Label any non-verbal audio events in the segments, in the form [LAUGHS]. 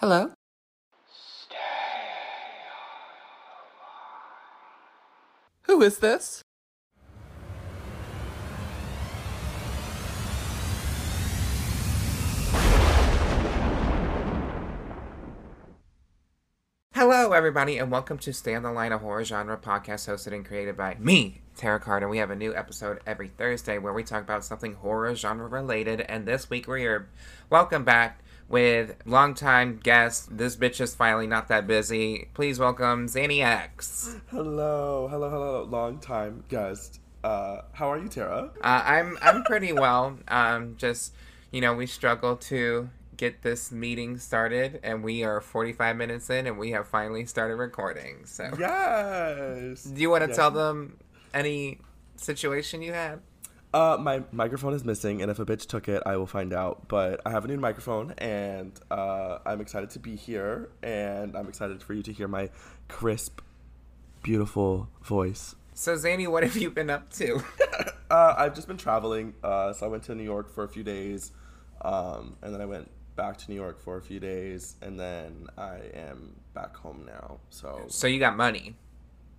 Hello? Who is this? Hello, everybody, and welcome to Stay on the Line, a horror genre podcast hosted and created by me, Tara Carter. We have a new episode every Thursday where we talk about something horror genre related, and this week we're. Welcome back with longtime guest. This bitch is finally not that busy. Please welcome Zanny X. Hello, hello, hello, long time guest. Uh, how are you, Tara? Uh, I'm I'm pretty well. Um, just you know, we struggle to get this meeting started, and we are 45 minutes in, and we have finally started recording. So, Yes. do you want to Yes. tell them any situation you had? Uh, my microphone is missing, and if a bitch took it, I will find out. But I have a new microphone, and uh, I'm excited to be here, and I'm excited for you to hear my crisp, beautiful voice. So, Zanny, what have you been up to? [LAUGHS] Uh, I've just been traveling. Uh, so I went to New York for a few days, um, and then I went back to New York for a few days, and then I am back home now. So so you got money.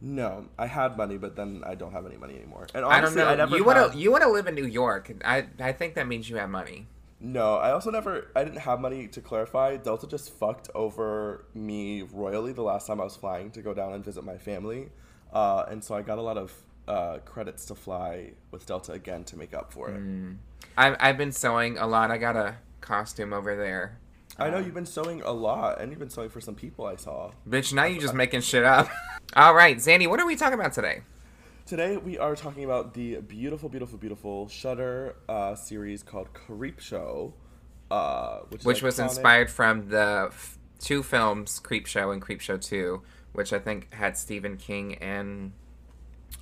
No, I had money, but then I don't have any money anymore. And I don't honestly, know. never you want to you want to live in New York? I I think that means you have money. No, I also never. I didn't have money to clarify. Delta just fucked over me royally the last time I was flying to go down and visit my family, uh, and so I got a lot of uh, credits to fly with Delta again to make up for it. I've I've been sewing a lot. I got a costume over there. I know you've been sewing a lot, and you've been sewing for some people I saw. Bitch, now you're just making shit up. [LAUGHS] All right, Zanny, what are we talking about today? Today we are talking about the beautiful, beautiful, beautiful Shudder uh, series called Creep Show, uh, which, Which was inspired from the f- two films, Creep Show and Creep Show 2, which I think had Stephen King and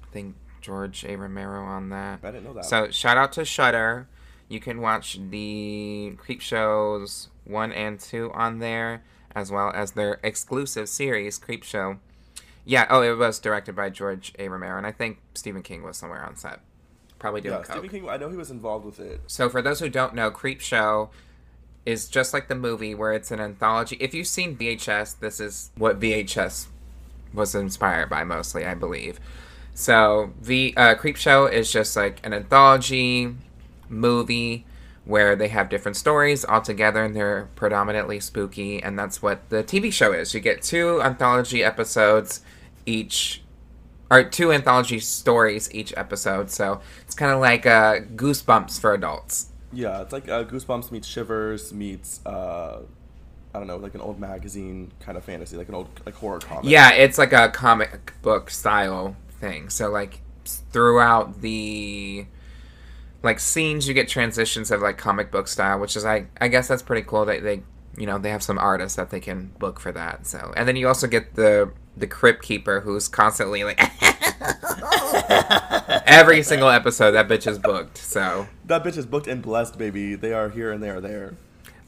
I think George A. Romero on that. I didn't know that. So shout out to Shudder. You can watch the Creep Shows 1 and 2 on there, as well as their exclusive series, Creep Show. Yeah, oh, it was directed by George A. Romero, and I think Stephen King was somewhere on set. Probably doing yeah, coke. Stephen King. I know he was involved with it. So for those who don't know, Creep Show is just like the movie where it's an anthology. If you've seen VHS, this is what VHS was inspired by mostly, I believe. So the uh, Creep Show is just like an anthology movie where they have different stories all together and they're predominantly spooky and that's what the TV show is. You get two anthology episodes each or two anthology stories each episode. So it's kind of like uh, Goosebumps for adults. Yeah, it's like uh, Goosebumps meets Shivers meets uh, I don't know, like an old magazine kind of fantasy, like an old like horror comic. Yeah, it's like a comic book style thing. So like throughout the like scenes, you get transitions of like comic book style, which is I I guess that's pretty cool. That they you know they have some artists that they can book for that. So and then you also get the the crypt keeper who's constantly like [LAUGHS] every single episode that bitch is booked. So. that bitch is booked and blessed, baby. They are here and they are there.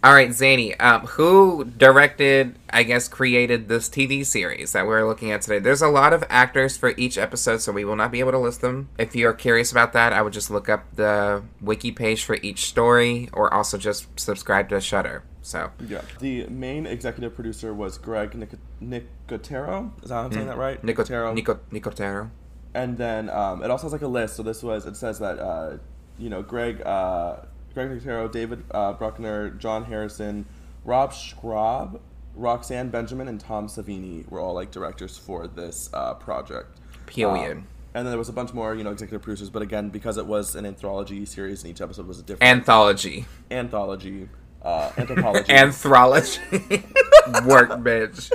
All right, Zanny, um, who directed, I guess, created this TV series that we're looking at today? There's a lot of actors for each episode, so we will not be able to list them. If you're curious about that, I would just look up the wiki page for each story, or also just subscribe to Shudder. So, Yeah. The main executive producer was Greg Nic- Nicotero. Is that how I'm saying that right? Nico, Nicotero. Nico, Nicotero. and then um, it also has like a list. So this was it says that uh, you know Greg uh, Greg Nicotero, David uh, Bruckner, John Harrison, Rob Schrab, Roxanne Benjamin, and Tom Savini were all like directors for this uh, project. Period. Um, and then there was a bunch more, you know, executive producers. But again, because it was an anthology series, and each episode was a different Anthology. anthology, uh, [LAUGHS] anthropology. Anthrology. [LAUGHS] Work, bitch.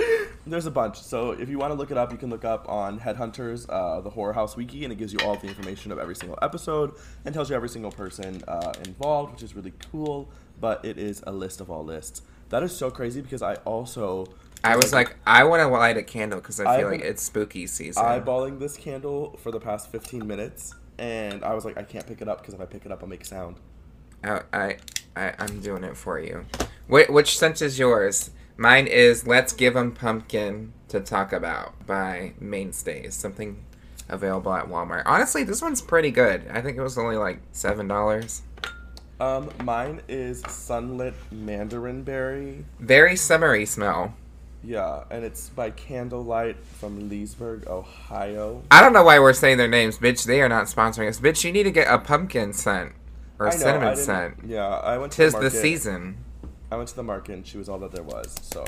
There's a bunch. So if you want to look it up, you can look up on Headhunters, uh, the Horror House Wiki, and it gives you all the information of every single episode and tells you every single person uh, involved, which is really cool. But it is a list of all lists. That is so crazy because I also I was like, I want to light a candle because I feel like it's spooky season. eyeballing this candle for the past 15 minutes, and I was like, I can't pick it up because if I pick it up, I'll make sound. I, I, I I'm doing it for you. Wh- which scent is yours? Mine is "Let's Give 'Em Pumpkin to Talk About" by Mainstays. Something available at Walmart. Honestly, this one's pretty good. I think it was only like seven dollars. Um, mine is sunlit mandarin berry. Very summery smell. Yeah, and it's by Candlelight from Leesburg, Ohio. I don't know why we're saying their names, bitch. They are not sponsoring us, bitch. You need to get a pumpkin scent or know, cinnamon scent. Yeah, I went to Tis the the season. I went to the market and she was all that there was. So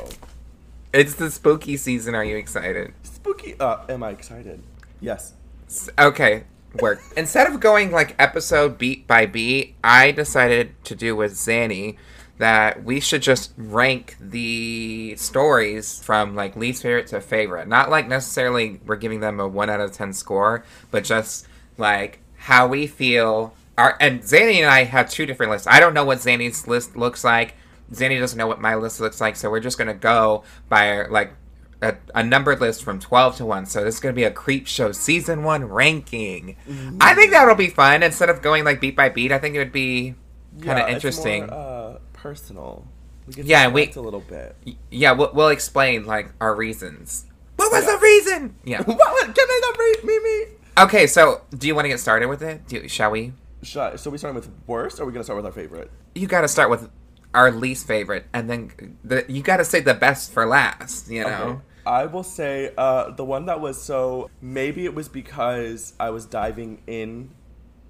It's the spooky season. Are you excited? spooky. Uh, am I excited? Yes. S- Okay, work. [LAUGHS] Instead of going like episode beat by beat, I decided to do with Zanny that we should just rank the stories from like least favorite to favorite. Not like necessarily we're giving them a 1 out of 10 score, but just like how we feel. Our, and Zanny and I have two different lists. I don't know what Zanny's list looks like. Zanny doesn't know what my list looks like, so we're just gonna go by like a, a numbered list from 12 to 1. So this is going to be a Creep Show Season 1 ranking. I think that'll be fun. Instead of going like beat by beat, I think it would be kind Yeah, of it's interesting. more, uh, personal. We Yeah, and we- a little bit. Yeah, we'll, we'll explain like our reasons. What was Yeah. the reason? Yeah. [LAUGHS] what? Give me the re- me me. Okay, so do you want to get started with it? Do, shall we? I- so we starting with worst, or are we gonna start with our favorite? You got to start with our least favorite, and then the, you got to say the best for last. You know. Okay. I will say uh, the one that was so maybe it was because I was diving in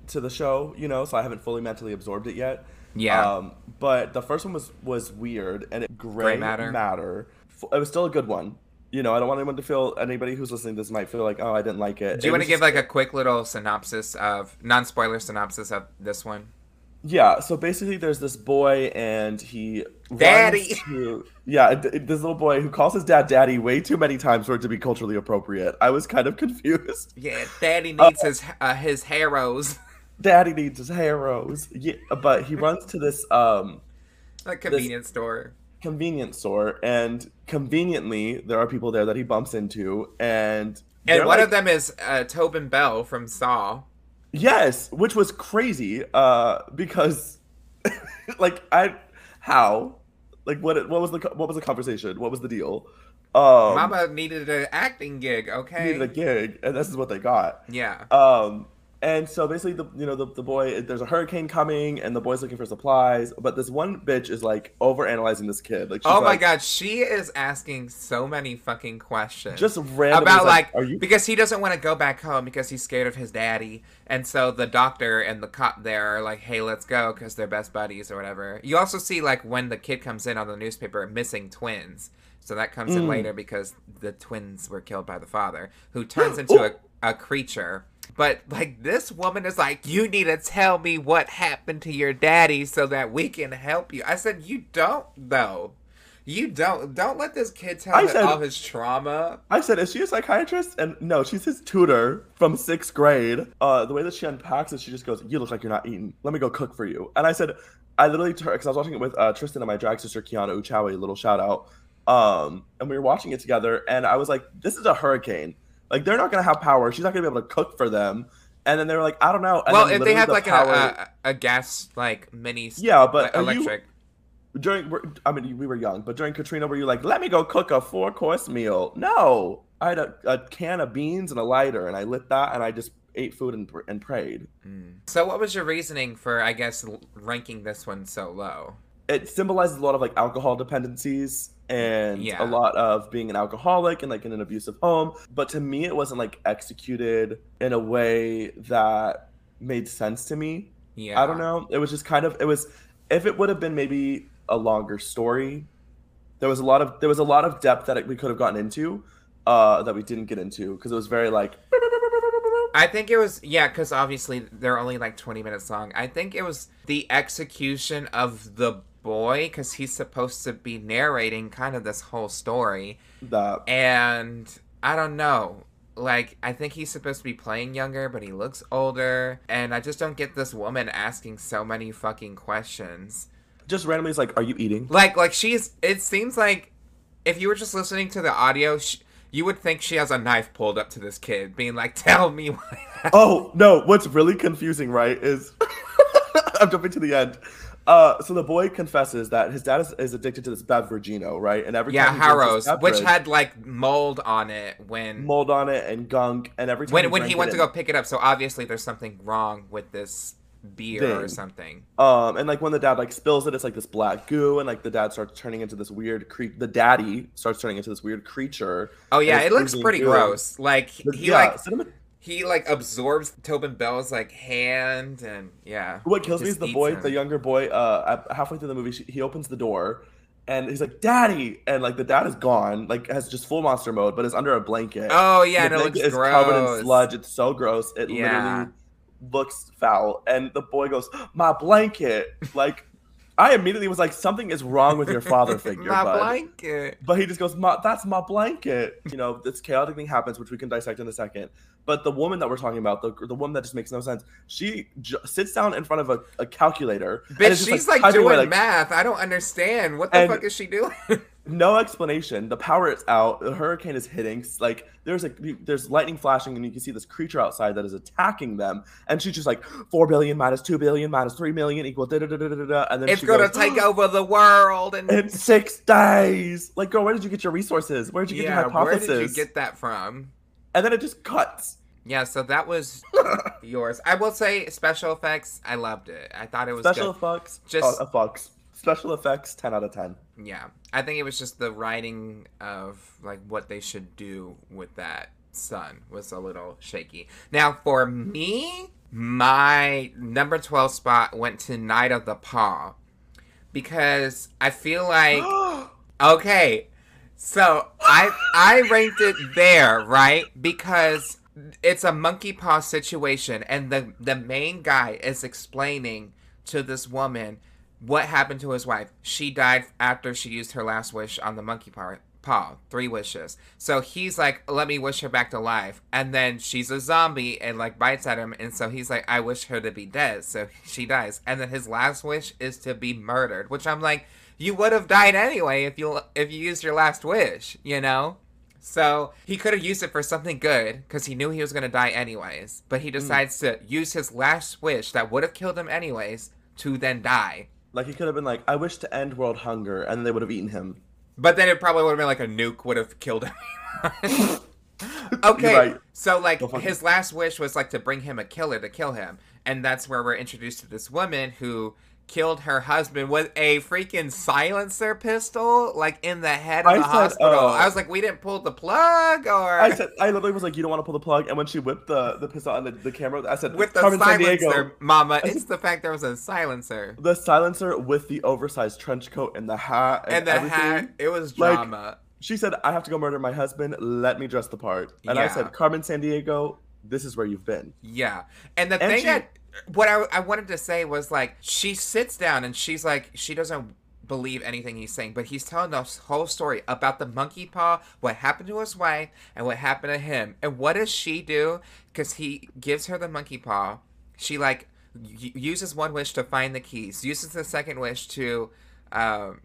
to the show, you know, so I haven't fully mentally absorbed it yet. Yeah. Um, but the first one was was weird and it gray, Gray matter. matter. It was still a good one. You know, I don't want anyone to feel anybody who's listening to this might feel like, oh, I didn't like it. Do you It want to give just- like a quick little synopsis of non-spoiler synopsis of this one? Yeah, so basically, there's this boy, and he Daddy. to- yeah, this little boy who calls his dad daddy way too many times for it to be culturally appropriate. I was kind of [LAUGHS] confused. Yeah, Daddy needs his uh, his heroes. [LAUGHS] Daddy needs his arrows. Yeah, but he runs to this um a convenience store. Convenience store, and conveniently, there are people there that he bumps into, and And one like- of them is uh, Tobin Bell from Saw. Yes, which was crazy, uh, because, [LAUGHS] like, I, how, like, what, what was the, what was the conversation? What was the deal? Um, Mama needed an acting gig, okay? needed a gig, and this is what they got. yeah. Um, and so basically, the you know the, the boy, there's a hurricane coming, and the boy's looking for supplies, but this one bitch is like over analyzing this kid. Like, she's Oh my like, god, she is asking so many fucking questions. just randomly about like, are you? because he doesn't want to go back home because he's scared of his daddy and so the doctor and the cop there are like hey let's go because they're best buddies or whatever you also see like when the kid comes in on the newspaper missing twins so that comes in Mm. later because the twins were killed by the father who turns into a, a creature but like this woman is like you need to tell me what happened to your daddy so that we can help you i said you don't though you don't don't let this kid tell I said- all his trauma I said, is she a psychiatrist? And no, she's his tutor from sixth grade. Uh, the way that she unpacks it, she just goes, "You look like you're not eating. Let me go cook for you." And I said, I literally because I was watching it with uh, Tristan and my drag sister Kiana Uchawi. Little shout out. Um, and we were watching it together, and I was like, "This is a hurricane. Like they're not gonna have power. She's not gonna be able to cook for them." And then they were like, "I don't know." And well, if they have the like power- a, a a gas like mini Yeah, but are you- electric. during I mean we were young, but during Katrina, were you like, let me go cook a four course meal? No, I had a, a can of beans and a lighter, and I lit that, and I just ate food and and prayed. Mm. So, what was your reasoning for, I guess, ranking this one so low? It symbolizes a lot of like alcohol dependencies and Yeah. a lot of being an alcoholic and like in an abusive home. But to me, it wasn't like executed in a way that made sense to me. Yeah, I don't know. It was just kind of it was if it would have been maybe a longer story, there was a lot of there was a lot of depth that it, we could have gotten into uh that we didn't get into because it was very like I think it was yeah, because obviously they're only like twenty minutes long. I think it was the execution of the boy because he's supposed to be narrating kind of this whole story, that and I don't know. Like, I think he's supposed to be playing younger, but he looks older. And I just don't get this woman asking so many fucking questions. just randomly is like, "Are you eating?" Like, like she's. It seems like if you were just listening to the audio, sh- you would think she has a knife pulled up to this kid, being like, "Tell me what." Oh no! What's really confusing, right, is [LAUGHS] I'm jumping to the end. Uh, so the boy confesses that his dad is, is addicted to this Beveragino, right? And every yeah, Harrows, which had like mold on it when mold on it and gunk, and every time when when he went to go pick it up. So obviously, there's something wrong with this beer or something. Um, and like when the dad like spills it, it's like this black goo, and like the dad starts turning into this weird creep. The daddy starts turning into this weird creature. Oh yeah, it looks pretty goo. gross. Like he yeah, like cinema- he like absorbs Tobin Bell's like hand and yeah. what kills me is the boy, him. the younger boy. Uh, halfway through the movie, she, he opens the door, and he's like, "Daddy!" And like the dad is gone, like has just full monster mode, but is under a blanket. Oh yeah, the and it looks blanket is gross. covered in sludge. It's so gross. It Yeah. literally looks foul. And the boy goes, "My blanket!" Like, I immediately was like, "Something is wrong with your father [LAUGHS] figure." My bud. blanket. But he just goes, "That's my blanket." You know, this chaotic thing happens, which we can dissect in a second. But the woman that we're talking about, the, the woman that just makes no sense, she j- sits down in front of a, a calculator. and Bitch, she's like, typing doing away, like, math. I don't understand. What the fuck is she doing? [LAUGHS] no explanation. The power is out. The hurricane is hitting. Like there's a there's lightning flashing, and you can see this creature outside that is attacking them. And she's just like four billion minus two billion minus three million equal da da da da da da. And then it's gonna goes, take oh. over the world and in six days. Like, girl, where did you get your resources? Where did you get yeah, your where hypothesis? did you get that from? And then it just cuts. Yeah, so that was [LAUGHS] yours. I will say special effects. I loved it. I thought it was Special good. effects. Just- oh, effects. Special effects. Ten out of ten. Yeah, I think it was just the writing of like what they should do with that sun was a little shaky. Now for me, my number twelve spot went to Night of the Paw because I feel like [GASPS] okay, so I I ranked it there right because it's a monkey paw situation and the the main guy is explaining to this woman what happened to his wife. She died after she used her last wish on the monkey paw. Paw, three wishes. So he's like, "Let me wish her back to life," and then she's a zombie and like bites at him, and so he's like, "I wish her to be dead," so she dies, and then his last wish is to be murdered, which I'm like, you would have died anyway if you if you used your last wish, you know. So he could have used it for something good because he knew he was gonna die anyways. But he hmm. decides to use his last wish that would have killed him anyways to then die. Like he could have been like, I wish to end world hunger, and they would have eaten him. But then it probably would have been like a nuke would have killed him. [LAUGHS] okay, right. so like his last wish was like to bring him a killer to kill him, and that's where we're introduced to this woman who killed her husband with a freaking silencer pistol, like in the head of I the said, hospital. uh, I was like, we didn't pull the plug, or I said, I literally was like, you don't want to pull the plug. And when she whipped the, the pistol on the, the camera, I said, with the Carmen silencer, Mama. I It's the fact there was a silencer the silencer with the oversized trench coat and the hat and, and the everything. hat. It was Like, drama. She said, I have to go murder my husband. Let me dress the part. And I said, Carmen Sandiego, this is where you've been. Yeah. And the And thing she- that what I, I wanted to say was like she sits down and she's like she doesn't believe anything he's saying, but he's telling the whole story about the monkey paw, what happened to his wife, and what happened to him. And what does she do? Because he gives her the monkey paw. She like uses one wish to find the keys, uses the second wish to um,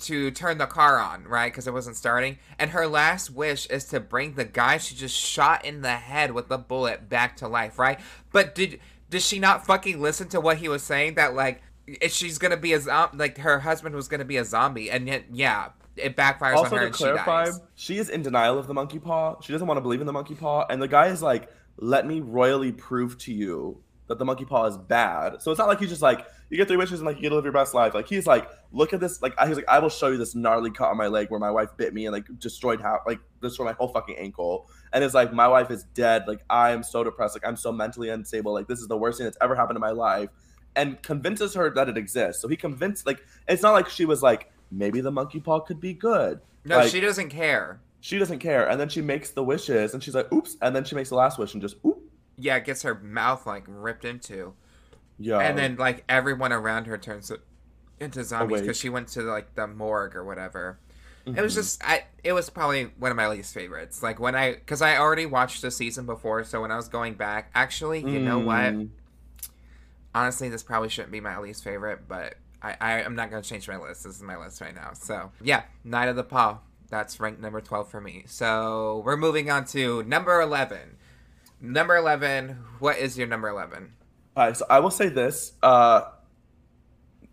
to turn the car on, right? Because it wasn't starting. And her last wish is to bring the guy she just shot in the head with the bullet back to life, right? But did did she not fucking listen to what he was saying? That like she's gonna be a zombie, like her husband was gonna be a zombie, and yet yeah, it backfires also, on her to and clarify, she she is in denial of the monkey paw. She doesn't want to believe in the monkey paw. And the guy is like, let me royally prove to you that the monkey paw is bad. So it's not like he's just like, you get three wishes and like you get to live your best life. Like he's like, look at this. Like he's like, I will show you this gnarly cut on my leg where my wife bit me and like destroyed half, like destroyed my whole fucking ankle. And it's like my wife is dead. Like I am so depressed. Like I'm so mentally unstable. Like this is the worst thing that's ever happened in my life. And convinces her that it exists. So he convinced like it's not like she was like maybe the monkey paw could be good. No, Like, she doesn't care. she doesn't care. And then she makes the wishes and she's like, oops. And then she makes the last wish and just, oop. Yeah, it gets her mouth like ripped into. Yeah. and then like everyone around her turns into zombies because she went to like the morgue or whatever. It was Mhm. just I. It was probably one of my least favorites. Like when I, because I already watched the season before, so when I was going back, actually, you know what? Mm. Honestly, this probably shouldn't be my least favorite, but I, I am not gonna change my list. This is my list right now. So yeah, Night of the Paw. That's ranked number twelve for me. So we're moving on to number eleven. Number eleven. What is your number eleven? All right, so I will say this. Uh,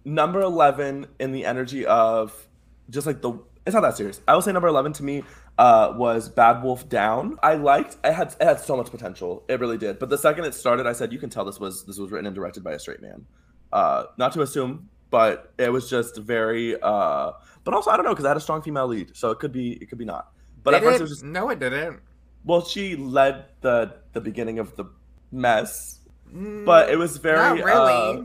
number 11 in the energy of just like the. It's not that serious. I will say number 11 to me. uh, was Bad Wolf Down. I liked. It had it had so much potential. It really did. But the second it started, I said, you can tell this was this was written and directed by a straight man. Uh, not to assume, but it was just very. Uh, but also, I don't know because I had a strong female lead, so it could be it could be not. But Did at first, it? it was just No, it didn't. well, she led the the beginning of the mess, but it was very Not really. Uh,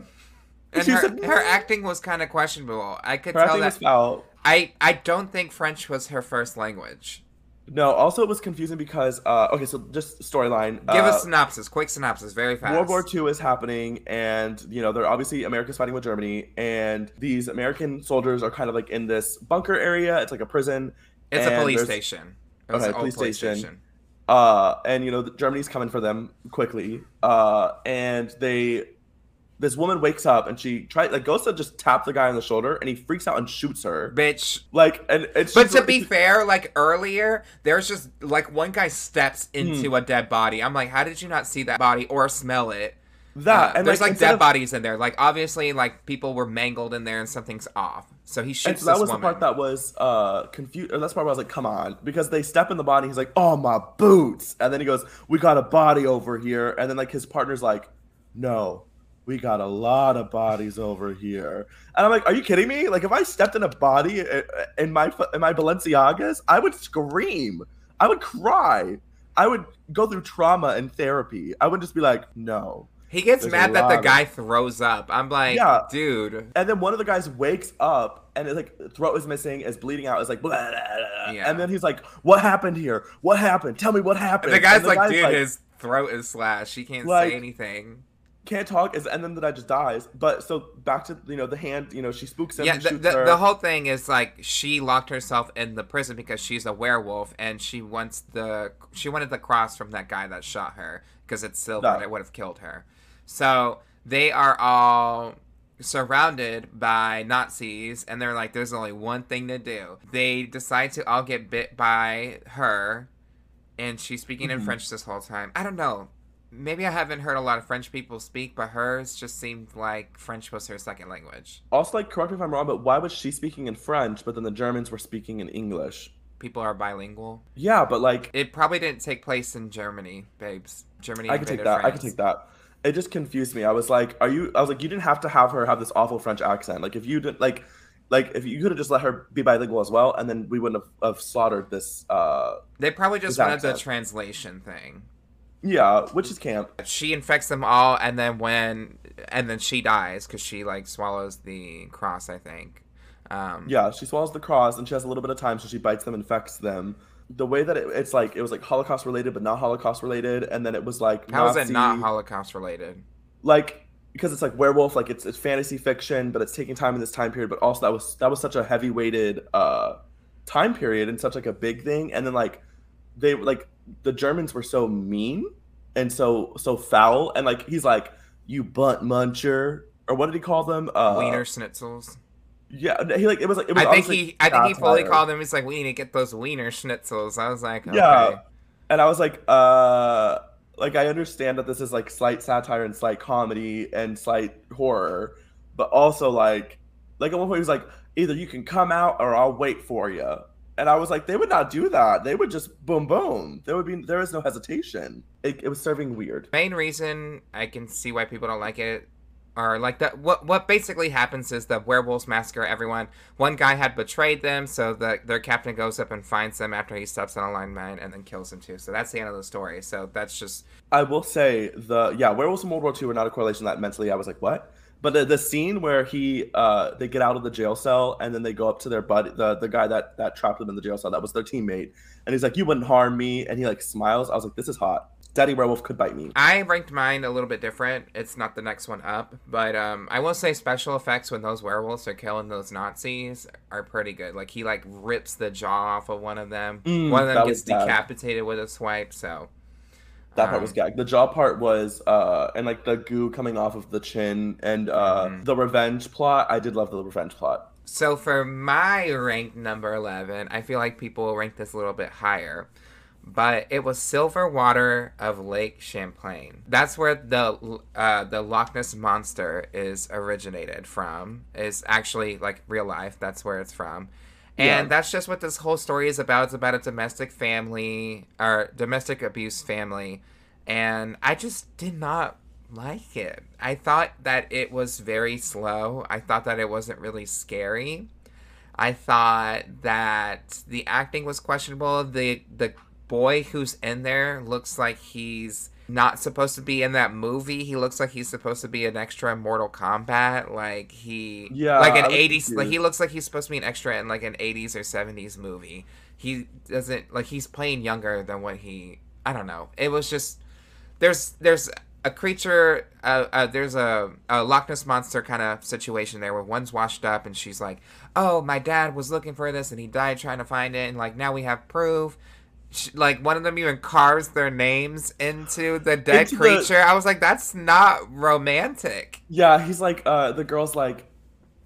and her, said- her acting was kind of questionable. I could her tell acting that. was foul. I I don't think French was her first language. No, also it was confusing because uh, okay, so just storyline. Give uh, us synopsis, quick synopsis, very fast. World War II is happening, and you know they're obviously America's fighting with Germany, and these American soldiers are kind of like in this bunker area. It's like a prison. It's a police station. It was Okay, an old police police station. station. Uh, and you know Germany's coming for them quickly. Uh, and they, this woman wakes up and she tries like goes to just tap the guy on the shoulder, and he freaks out and shoots her. Bitch. Like, and it's But to like- be fair, like earlier, there's just like one guy steps Hmm. into a dead body. I'm like, how did you not see that body or smell it? that, Uh, and there's like, instead dead of- bodies in there. Like obviously, like people were mangled in there and something's off. So he shoots so that was woman. the part that was uh confused. That's part where I was like, "Come on!" Because they step in the body. He's like, "Oh my boots!" And then he goes, "We got a body over here." And then like his partner's like, "No, we got a lot of bodies over here." And I'm like, "Are you kidding me? Like if I stepped in a body in my in my Balenciagas, I would scream. I would cry. I would go through trauma and therapy. I would just be like, "No." He gets there's mad that the of- guy throws up. I'm like, Yeah. dude. And then one of the guys wakes up and it's like throat is missing, is bleeding out, is like blah, blah, blah. Yeah. and then he's like, "What happened here? What happened? Tell me what happened." The guy's And like, dude, his throat is slashed. He can't Like- say anything. can't talk, is and then the guy just dies. But so back to you know the hand, you know she spooks him, Yeah, and the, the, the whole thing is like she locked herself in the prison because she's a werewolf and she wants the she wanted the cross from that guy that shot her because it's silver No. and it would have killed her. So they are all surrounded by Nazis and they're like, there's only one thing to do. They decide to all get bit by her and she's speaking in Mhm. French this whole time. I don't know. Maybe I haven't heard a lot of French people speak, but hers just seemed like French was her second language. also, like, correct me if I'm wrong, but why was she speaking in French, but then the Germans were speaking in English? People are bilingual. Yeah, but like, It probably didn't take place in Germany, babes. Germany. I could take that. I could take that. It just confused me. I was like, "Are you?" I was like, "You didn't have to have her have this awful French accent. Like, if you didn't like." Like if you could have just let her be bilingual as well, and then we wouldn't have, have slaughtered this. uh They probably just wanted the translation thing. Yeah, which is camp. She infects them all, and then when, and then she dies because she like swallows the cross. I think. Um, Yeah, she swallows the cross, and she has a little bit of time, so she bites them, infects them. The way that it, it's like it was like Holocaust related, but not Holocaust related, and then it was like How is it not Holocaust related? like because it's like werewolf, like it's it's fantasy fiction, but it's taking time in this time period. But also that was that was such a heavy weighted uh time period and such like a big thing, and then like they like the Germans were so mean and so so foul, and like he's like you butt muncher or what did he call them? Uh, Wiener schnitzels. Yeah, he like it was like it was. I think he. I think he fully called him. He's like, we need to get those wiener schnitzels. I was like, okay. Yeah. and I was like, uh, like I understand that this is like slight satire and slight comedy and slight horror, but also like, like at one point he was like, either you can come out or I'll wait for you. And I was like, they would not do that. They would just boom, boom. There would be, there is no hesitation. It, it was serving weird. main reason I can see why people don't like it are like that what what basically happens is the werewolves massacre everyone. One guy had betrayed them, so the their captain goes up and finds them after he steps on a line mine and then kills him too. So that's the end of the story. So that's just I will say the yeah, werewolves in World War II were not a correlation that mentally I was like, what? But the, the scene where he uh they get out of the jail cell and then they go up to their buddy the, the guy that that trapped them in the jail cell, that was their teammate, and he's like, You wouldn't harm me and he like smiles. I was like, This is hot. Daddy werewolf could bite me. I ranked mine a little bit different. It's not the next one up, but um, I will say special effects when those werewolves are killing those Nazis are pretty good. Like he like rips the jaw off of one of them. Mm, one of them gets was bad. decapitated with a swipe. So That part was um, gag. The jaw part was uh and like the goo coming off of the chin and uh Mhm. the revenge plot. I did love the revenge plot. So for my ranked number 11, I feel like people will rank this a little bit higher. But it was Silver Water of Lake Champlain. That's where the uh, the Loch Ness monster is originated from. Is actually like real life. That's where it's from. And Yeah. that's just what this whole story is about. It's about a domestic family or domestic abuse family. And I just did not like it. I thought that it was very slow. I thought that it wasn't really scary. I thought that the acting was questionable. The the boy who's in there looks like he's not supposed to be in that movie. He looks like he's supposed to be an extra in Mortal Kombat. Like he Yeah, like an eighties like he looks like he's supposed to be an extra in like an eighties or seventies movie. He doesn't like he's playing younger than what he I don't know. It was just there's there's a creature uh, uh there's a, a Loch Ness monster kind of situation there where one's washed up and she's like, "Oh, my dad was looking for this and he died trying to find it and like now we have proof." Like one of them even carves their names into the dead Into the- creature. I was like, "That's not romantic." Yeah, he's like, uh, the girl's like,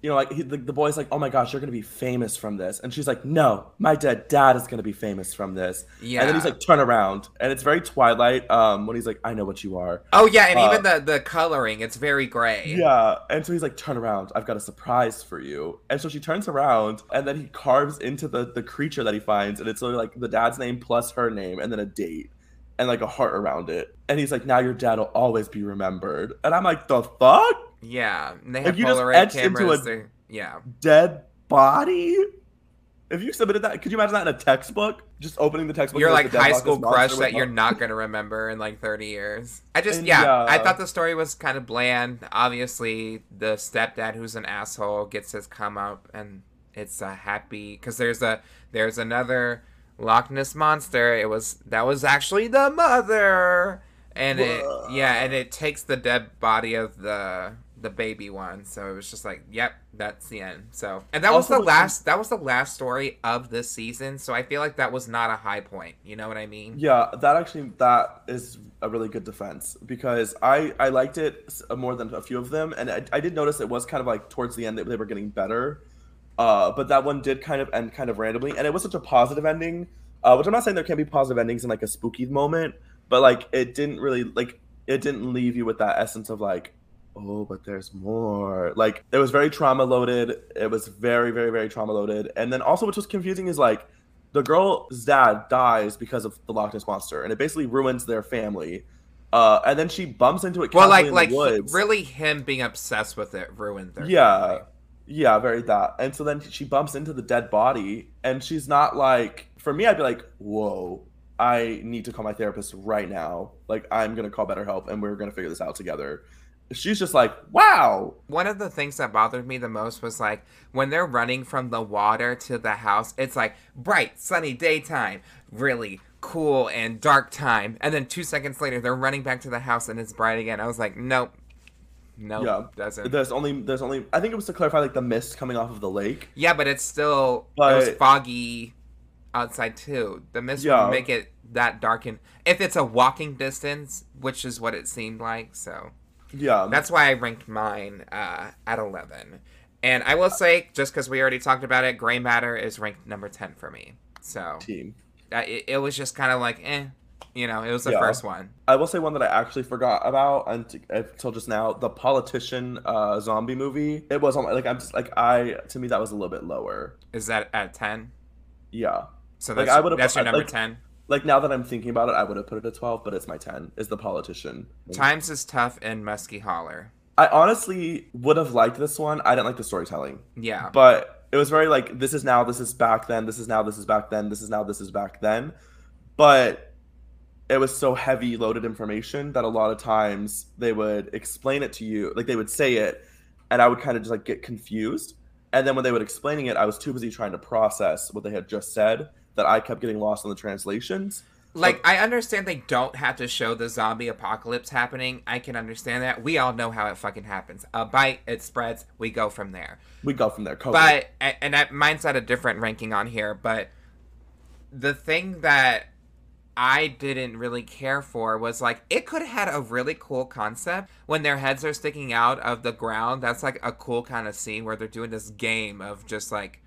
you know, like he, the, the boy's like, oh my gosh, you're gonna be famous from this, and she's like, no, my dead dad is gonna be famous from this. Yeah. And then he's like, turn around, and it's very Twilight. Um, when he's like, I know what you are. Oh yeah, and Uh, even the the coloring, it's very gray. Yeah, and so he's like, turn around, I've got a surprise for you. And so she turns around, and then he carves into the the creature that he finds, and it's like the dad's name plus her name, and then a date. And like a heart around it, and he's like, "Now your dad will always be remembered." And I'm like, "The fuck? Yeah, and they If have you just etched into a- they're- Yeah, dead body. If you submitted that, could you imagine that in a textbook? Just opening the textbook. you're like a high school crush that you're not [LAUGHS] gonna remember in like 30 years. I just And, yeah, yeah. I thought the story was kind of bland. Obviously, the stepdad who's an asshole gets his come up, and it's a happy because there's a there's another Loch Ness monster. It was that was actually the mother, and it yeah, and it takes the dead body of the the baby one. So it was just like, yep, that's the end. So and that was the last that was the last story of this season. So I feel like that was not a high point. You know what I mean? Yeah, that actually that is a really good defense because I I liked it more than a few of them, and I, I did notice it was kind of like towards the end that they were getting better. Uh, but that one did kind of end kind of randomly, and it was such a positive ending. Uh, which I'm not saying there can't be positive endings in like a spooky moment, but like it didn't really like it didn't leave you with that essence of like, oh, but there's more. Like it was very trauma loaded. It was very very very trauma loaded, and then also which was confusing is like the girl's dad dies because of the Loch Ness monster, and it basically ruins their family. Uh, and then she bumps into it. Well, like like he- really him being obsessed with it ruined their Yeah. family. Yeah, very that. And so then she bumps into the dead body, and she's not like, for me, I'd be like, whoa, I need to call my therapist right now. Like, I'm going to call BetterHelp, and we're going to figure this out together. She's just like, wow. One of the things that bothered me the most was like when they're running from the water to the house, it's like bright, sunny daytime, really cool and dark time. And then two seconds later, they're running back to the house and it's bright again. I was like, nope. Nope. Yeah. Doesn't. There's only, there's only, I think it was to clarify, like, the mist coming off of the lake. yeah, but it's still, it was foggy outside too. The mist Yeah. would make it that dark. And if it's a walking distance, which is what it seemed like, so. Yeah. That's why I ranked mine uh, at 11. And I will say, just because we already talked about it, Gray Matter is ranked number 10 for me. So team. uh, it, it was just kind of like, eh. You know, it was the Yeah. first one. I will say one that I actually forgot about until just now. The politician uh, zombie movie. It was on like I'm just like I to me that was a little bit lower. Is that at 10? Yeah. So Like, that's, I would've- that's your number like- 10? Like now that I'm thinking about it, I would have put it at 12, but it's my 10. Is the politician. Times is Tough and Musky Holler. I honestly would have liked this one. I didn't like the storytelling, Yeah. but it was very like this is now, this is back then, this is now, this is back then, this is now, this is back then. But it was so heavy loaded information that a lot of times they would explain it to you, like they would say it, and I would kind of just like get confused. And then when they would explaining it, I was too busy trying to process what they had just said that I kept getting lost on the translations. Like, I understand they don't have to show the zombie apocalypse happening. I can understand that. We all know how it fucking happens. A bite, it spreads, we go from there. We go from there. COVID. But and I, mine's at a different ranking on here, but the thing that I didn't really care for was like it could have had a really cool concept when their heads are sticking out of the ground. That's like a cool kind of scene where they're doing this game of just like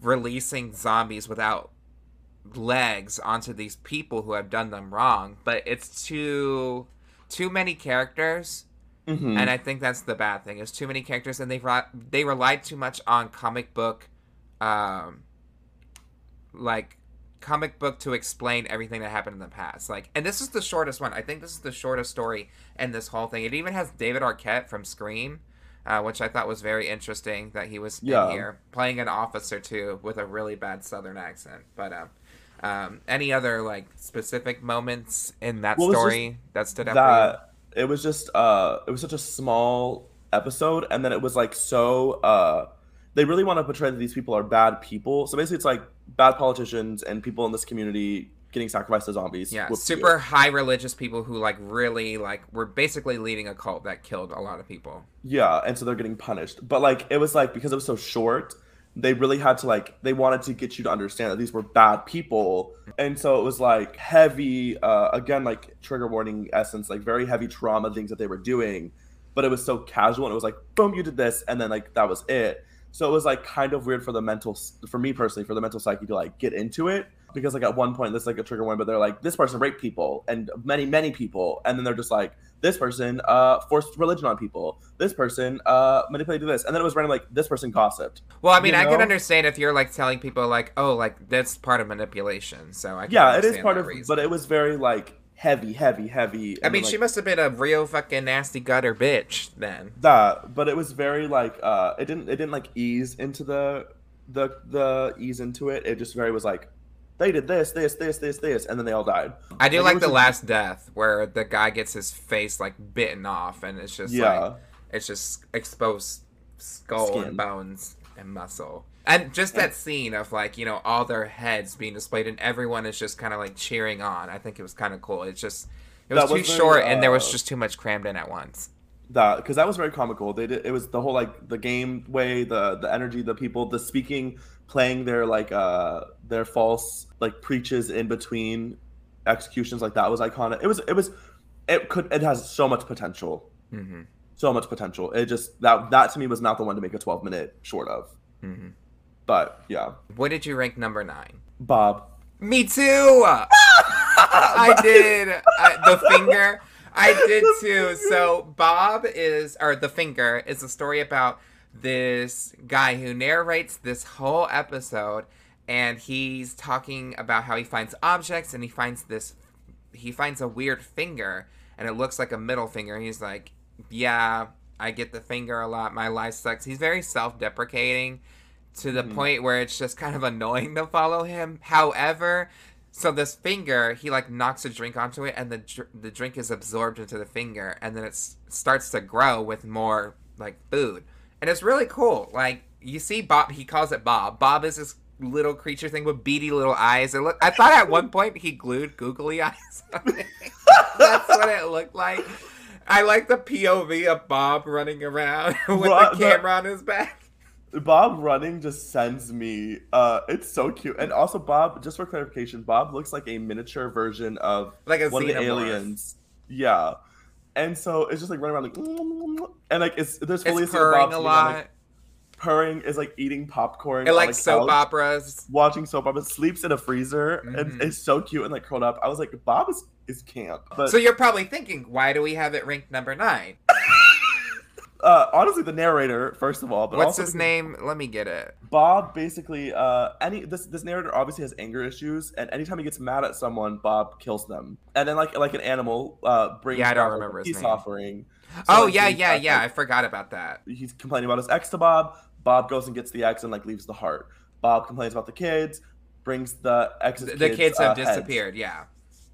releasing zombies without legs onto these people who have done them wrong. But it's too too many characters Mhm. and I think that's the bad thing. Is too many characters, and they they relied too much on comic book um, like comic book to explain everything that happened in the past. Like, and this is the shortest one. I think this is the shortest story in this whole thing. It even has David Arquette from Scream, uh, which I thought was very interesting that he was Yeah. in here playing an officer too with a really bad Southern accent. But um, um, any other like specific moments in that Well, story that stood out for that it was just uh it was such a small episode and then it was like so uh they really want to portray that these people are bad people so basically it's like bad politicians and people in this community getting sacrificed to zombies? Yeah, super high religious people who like really like were basically leading a cult that killed a lot of people. yeah and so they're getting punished. But like it was like because it was so short they really had to like they wanted to get you to understand that these were bad people. And so it was like heavy uh again like trigger warning essence like very heavy trauma things that they were doing. But it was so casual and it was like boom you did this and then like that was it. So it was like kind of weird for the mental for me personally for the mental psyche to like get into it because like at one point this is like a trigger one, but they're like this person raped people and many many people and then they're just like this person uh forced religion on people this person uh manipulated this and then it was random like this person gossiped Well, I mean, You I can understand if you're like telling people like, oh, like that's part of manipulation. So I can yeah it is part of reason. but it was very like heavy heavy heavy I mean, then, she must have been a real fucking nasty gutter bitch then. that but it was very like uh it didn't it didn't like ease into the the the ease into it it just very was like they did this this this this this and then they all died I do Like, like the last death where the guy gets his face like bitten off and it's just Yeah. like it's just exposed skull Skin. and bones and muscle. And just that scene of like, you know, all their heads being displayed and everyone is just kind of like cheering on. I think it was kind of cool. It's just it was That too was very, short and there was uh, just too much crammed in at once. that because that was very comical they did it was the whole like the game way the the energy the people the speaking playing their like uh their false like preaches in between executions like that was iconic. It was it was it could it has so much potential. Hmm so much potential. It just that that to me was not the one to make a 12 minute short of. Hmm but yeah. What did you rank number nine? bob. Me too. I [LAUGHS] did. I, the finger. I [LAUGHS] did too. So Bob is, or the finger is a story about this guy who narrates this whole episode, and he's talking about how he finds objects, and he finds this, he finds a weird finger, and it looks like a middle finger. He's like, "Yeah, I get the finger a lot. My life sucks." He's very self-deprecating to the mm-hmm. point where it's just kind of annoying to follow him. However, so this finger, he like knocks a drink onto it, and the dr- the drink is absorbed into the finger, and then it starts to grow with more like food, and it's really cool. Like you see, Bob, he calls it Bob. Bob is this little creature thing with beady little eyes. It look. I thought at one point he glued googly [LAUGHS] eyes. on it. That's what it looked like. I like the POV of Bob running around [LAUGHS] with Right, the camera on his back. Bob running just sends me. Uh, it's so cute, and also Bob. Just for clarification, Bob looks like a miniature version of Like a one of the aliens. Yeah, and so it's just like running around like, and like it's there's fully It's a scene of Bob purring a lot. like, purring is like eating popcorn. It on, like soap couch, operas. Watching soap opera, sleeps in a freezer, and Mhm. it's so cute and like curled up. I was like, Bob is is camp, but So you're probably thinking, why do we have it ranked number nine? [LAUGHS] uh, honestly, the narrator first of all, but What's his name? Let me get it. Bob basically uh any this this narrator obviously has anger issues and anytime he gets mad at someone Bob kills them and then like like an animal uh brings Yeah, I don't remember his peace name. offering So, oh like, yeah, yeah, uh, yeah. I forgot about that. he's complaining about his ex to Bob Bob goes and gets the ex and like leaves the heart Bob complains about the kids brings the ex's The, kids uh, have heads. disappeared. Yeah.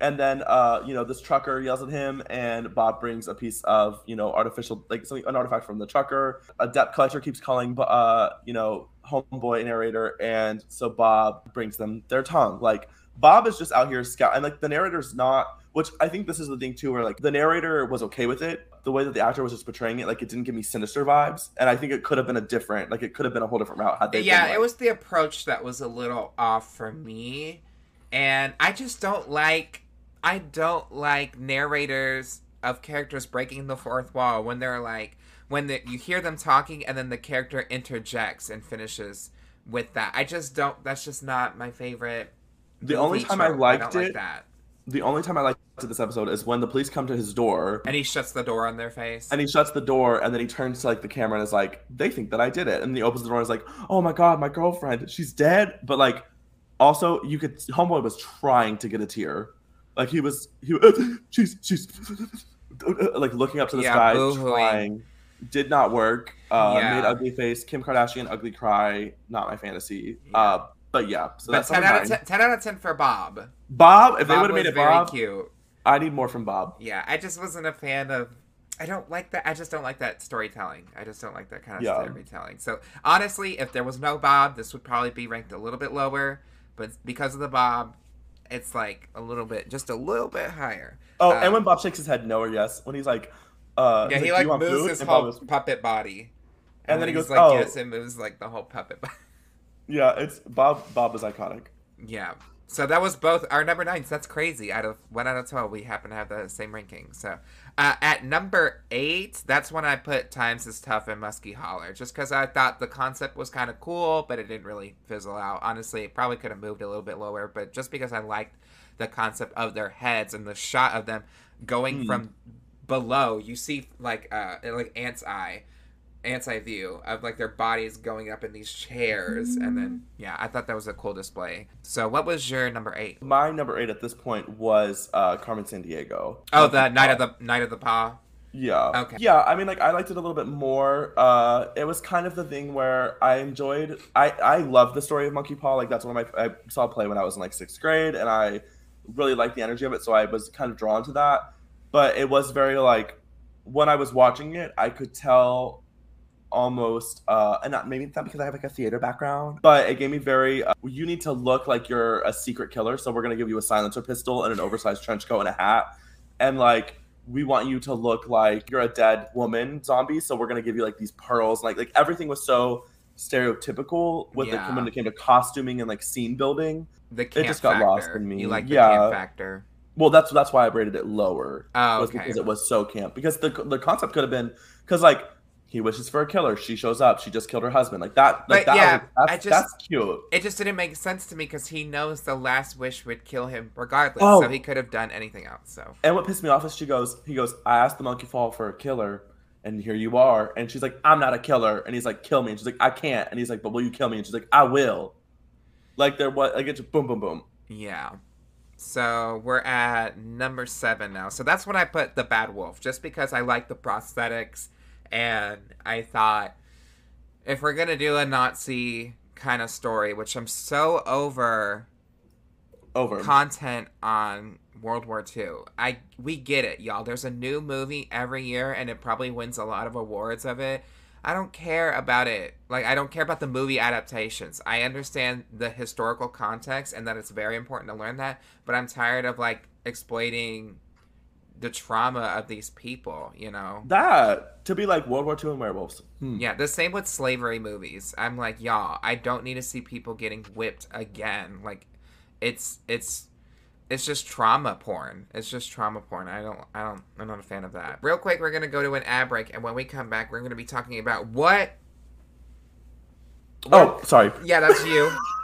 And then uh you know this trucker yells at him and bob brings a piece of you know artificial like something an artifact from the trucker a debt collector keeps calling uh you know homeboy narrator and so bob brings them their tongue like bob is just out here scout and like the narrator's not which i think this is the thing too where like the narrator was okay with it the way that the actor was just portraying it like it didn't give me sinister vibes and i think it could have been a different like it could have been a whole different route had they yeah, been, like, it was the approach that was a little off for me. And I just don't like I don't like narrators of characters breaking the fourth wall when they're like when the, you hear them talking and then the character interjects and finishes with that. I just don't that's just not my favorite. The only time I liked like it- that. the only time I liked this episode is when the police come to his door And he shuts the door on their face. and he shuts the door and then he turns to like the camera and is like, they think that I did it. And he opens the door and is like, oh my god, my girlfriend, she's dead. But like, also you could homeboy was trying to get a tear, like he was he she's she's [LAUGHS] [LAUGHS] like looking up to the Yeah, sky, boo-hooing. trying. Did not work. Uh, Yeah. Made ugly face. Kim Kardashian, ugly cry. Not my fantasy. Yeah. Uh, but yeah. So but that's 10 out, of 10, 10 out of 10 for Bob. Bob. If they would have made it very Bob, cute. I need more from Bob. Yeah, I just wasn't a fan of. I don't like that. I just don't like that storytelling. I just don't like that kind of Yeah. storytelling. So honestly, if there was no Bob, this would probably be ranked a little bit lower. But because of the Bob, it's like a little bit, just a little bit higher. Oh, Um, and when Bob shakes his head no or yes, when he's like, uh, Yeah, he's he "Do like you moves his And whole goes, puppet body, And then he goes, like, "Oh." yes, it moves like the whole puppet body. yeah, it's Bob. Bob is iconic. Yeah. So that was both our number nines. That's crazy. Out of one out of twelve, we happen to have the same ranking. So uh, at number eight, that's when I put Times is Tough and Musky Holler, just because I thought the concept was kind of cool, but it didn't really fizzle out. Honestly, it probably could have moved a little bit lower, but just because I liked the concept of their heads and the shot of them going Hmm. from below, you see like uh like Ant's eye anti view of like their bodies going up in these chairs and then yeah i thought that was a cool display so what was your number eight? My number eight at this point was uh, Carmen Sandiego. Oh, the night of the night of the paw Yeah. Okay. Yeah, I mean, like, I liked it a little bit more. Uh, it was kind of the thing where I enjoyed. I I love the story of Monkey Paw. Like, that's one of my. I saw play when I was in like sixth grade, and I really liked the energy of it. So I was kind of drawn to that. But it was very like when I was watching it, I could tell almost uh and not maybe it's not because i have like a theater background but it gave me very uh, you need to look like you're a secret killer so we're to give you a silencer pistol and an oversized trench coat and a hat and like we want you to look like you're a dead woman zombie so we're to give you like these pearls like like everything was so stereotypical with Yeah. the when it came to costuming and like scene building the camp just got factor. lost in me. you like the Yeah. camp factor well that's that's why i rated it lower oh was okay because it was so camp. Because the the concept could have been because like he wishes for a killer, she shows up, she just killed her husband. Like that, like But that. yeah, was, that's, just- that's cute. it just didn't make sense to me because he knows the last wish would kill him regardless Oh. so he could have done anything else so And what pissed me off is she goes, he goes, I asked the monkey fall for a killer, and here you are. And she's like, I'm not a killer. And he's like, kill me. And she's like, I can't. And he's like, but will you kill me? And she's like, I will. Like there what like it's boom boom boom. Yeah. So we're at number seven now. So that's when I put the Bad Wolf, just because I like the prosthetics, and I thought if we're gonna do a Nazi kind of story, which I'm so over Over. content on World War II. I we get it, y'all. There's a new movie every year, and it probably wins a lot of awards of it. I don't care about it. Like I don't care about the movie adaptations. I understand the historical context and that it's very important to learn that, but I'm tired of like exploiting the trauma of these people, you know. that to be like World War II and werewolves. Hmm. Yeah, the same with slavery movies. I'm like, y'all, I don't need to see people getting whipped again. Like it's it's it's just trauma porn. It's just trauma porn. I don't I don't I'm not a fan of that. Real quick, we're gonna go to an ad break and when we come back we're gonna be talking about what Oh, sorry. Yeah, that's you. [LAUGHS]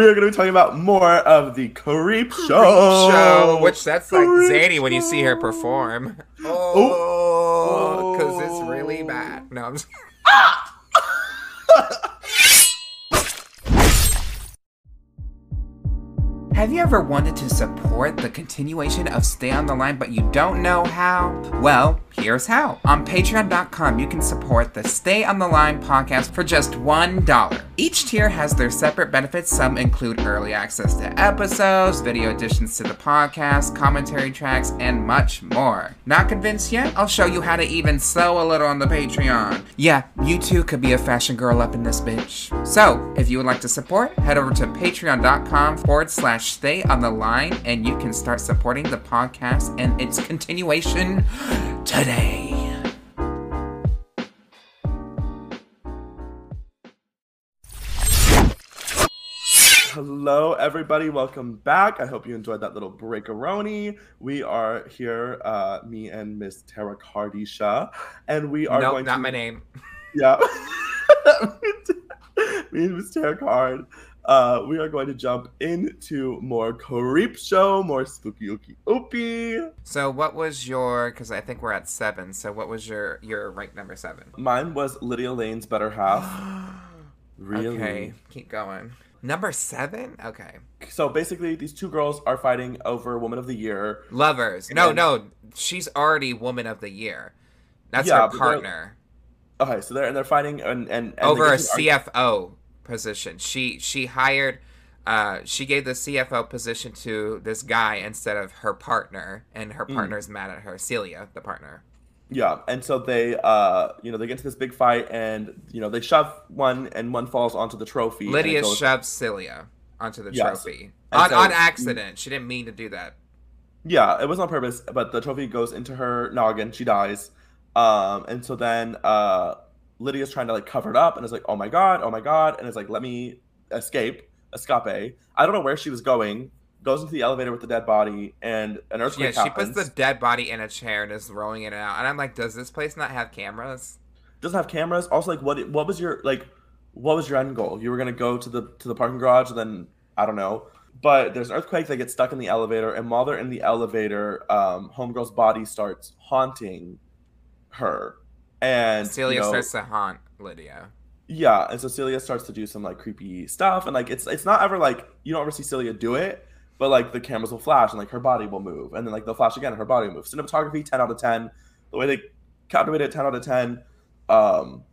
we are going to be talking about more of the Creep Show. Show, which that's like Creep Zadie when you see her perform. Oh, oh, oh. because it's really Oh. bad. No, I'm just [LAUGHS] [LAUGHS] Have you ever wanted to support the continuation of Stay on the Line but you don't know how? Well, here's how. On patreon.com, you can support the Stay on the Line podcast for just $1. Each tier has their separate benefits. Some include early access to episodes, video additions to the podcast, commentary tracks, and much more. Not convinced yet? I'll show you how to even sew a little on the Patreon. Yeah, you too could be a fashion girl up in this bitch. So, if you would like to support, head over to patreon.com forward slash stay on the line and you can start supporting the podcast and its continuation today. Hello, everybody. Welcome back. I hope you enjoyed that little breakaroni. We are here, uh, me and Miss Tara Kardisha, and we are nope, going not to my name. Yeah. [LAUGHS] Me and Miss Tara Card. Uh, we are going to jump into more creep show, more spooky ooky oopy. So what was your? Because I think we're at seven. So what was your your rank number seven? Mine was Lydia Layne's better half. [GASPS] really? Okay, keep going. Number seven. Okay. So basically, these two girls are fighting over Woman of the Year. Lovers. No, no. She's already Woman of the Year. That's Yeah, her partner. Okay, so they're and they're fighting and and, and over a CFO position. She she hired uh she gave the CFO position to this guy instead of her partner and Mm. her partner's mad at her. Celia, the partner. Yeah, and so they, uh, you know, they get into this big fight, and you know, they shove one, and one falls onto the trophy. Lydia goes- shoves Celia onto the Yes. trophy. And On so- on accident. She didn't mean to do that. Yeah, it was on purpose, but the trophy goes into her noggin. She dies, um, and so then uh, Lydia's trying to like cover it up, and is like, "Oh my god, oh my god," and is like, "Let me escape, escape." I don't know where she was going. Goes into the elevator with the dead body, and an earthquake. Yeah, she puts the dead body in a chair and is rolling it out. And I'm like, does this place not have cameras? doesn't have cameras. Also, like, what what was your like, what was your end goal? You were gonna go to the to the parking garage, and then I don't know. But there's an earthquake. They get stuck in the elevator, and while they're in the elevator, um, homegirl's body starts haunting her, and Celia you know, starts to haunt Lydia. yeah, and so Celia starts to do some like creepy stuff, and like it's it's not ever like you don't ever see Celia do it, but like the cameras will flash and like her body will move, and then like they'll flash again and her body moves. Cinematography, ten out of ten. The way they captivated it, ten out of ten. Um,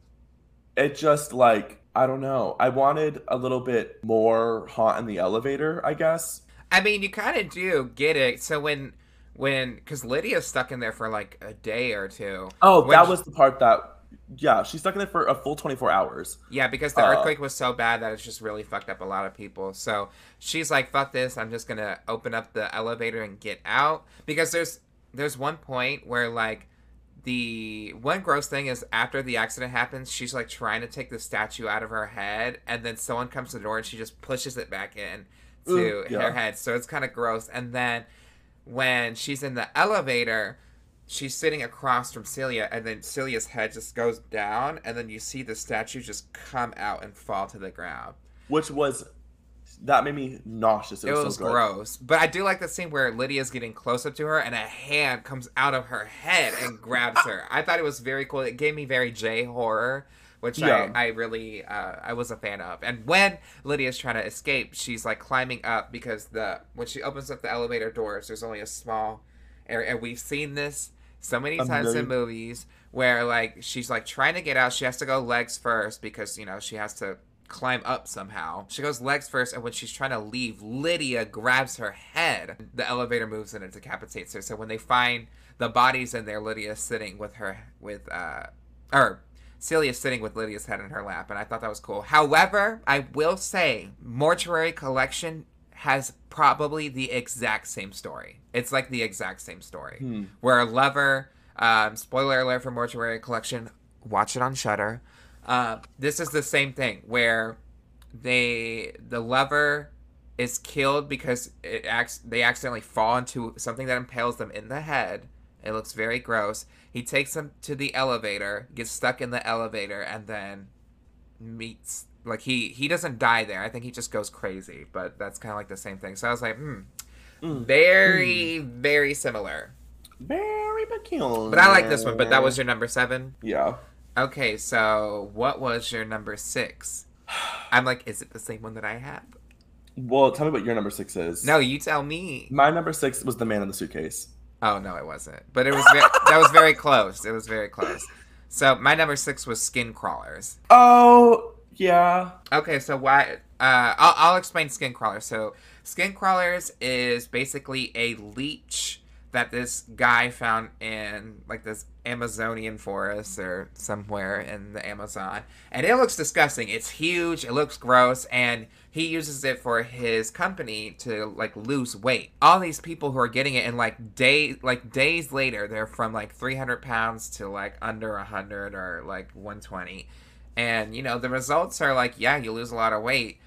it just like I don't know. I wanted a little bit more haunt in the elevator, I guess. I mean, you kind of do get it. So when, when, because Lydia's stuck in there for like a day or two. Oh, that she- was the part that. Yeah, she's stuck in there for a full 24 hours. Yeah, because the Uh, earthquake was so bad that it's just really fucked up a lot of people. So she's like, "Fuck this! I'm just gonna open up the elevator and get out." Because there's there's one point where like the one gross thing is after the accident happens, she's like trying to take the statue out of her head, and then someone comes to the door and she just pushes it back in to Ugh, yeah. her head. So it's kind of gross. And then when she's in the elevator, she's sitting across from Celia, and then Celia's head just goes down, and then you see the statue just come out and fall to the ground. which was that made me nauseous. It It was, was so gross. But I do like the scene where Lydia's getting close up to her, and a hand comes out of her head and grabs her. I thought it was very cool. It gave me very J horror. Which Yeah. I, I really uh, I was a fan of, and when Lydia's trying to escape, she's like climbing up because the when she opens up the elevator doors, there's only a small area, and we've seen this so many times in movies where like she's like trying to get out. She has to go legs first because you know she has to climb up somehow. She goes legs first and when she's trying to leave lydia grabs her head. The elevator moves and it decapitates her. So when they find the bodies in there lydia's sitting with her with uh or Celia's sitting with Lydia's head in her lap, and I thought that was cool. However, I will say, Mortuary Collection has probably the exact same story. It's like the exact same story Hmm. where a lover um, spoiler alert for mortuary collection watch it on Shudder uh, this is the same thing where they the lover is killed because it acts they accidentally fall into something that impales them in the head it looks very gross he takes him to the elevator gets stuck in the elevator and then meets like he he doesn't die there i think he just goes crazy but that's kind of like the same thing so i was like hmm Mm. very very similar Very peculiar. but I like this one. But that was your number seven. yeah. Okay, so what was your number six? I'm like, is it the same one that I have? Well, tell me what your number six is. No, you tell me. My number six was the man in the suitcase. Oh no, it wasn't. But it was ve- that was very close. It was very close. So my number six was skin crawlers. Oh yeah. Okay, so why? Uh, I'll, I'll explain skin crawlers. So skin crawlers is basically a leech that this guy found in like this Amazonian forest or somewhere in the Amazon, and it looks disgusting. It's huge. It looks gross, and he uses it for his company to like lose weight. All these people who are getting it in like day like days later, they're from like 300 pounds to like under 100 or like 120 and you know the results are like yeah you lose a lot of weight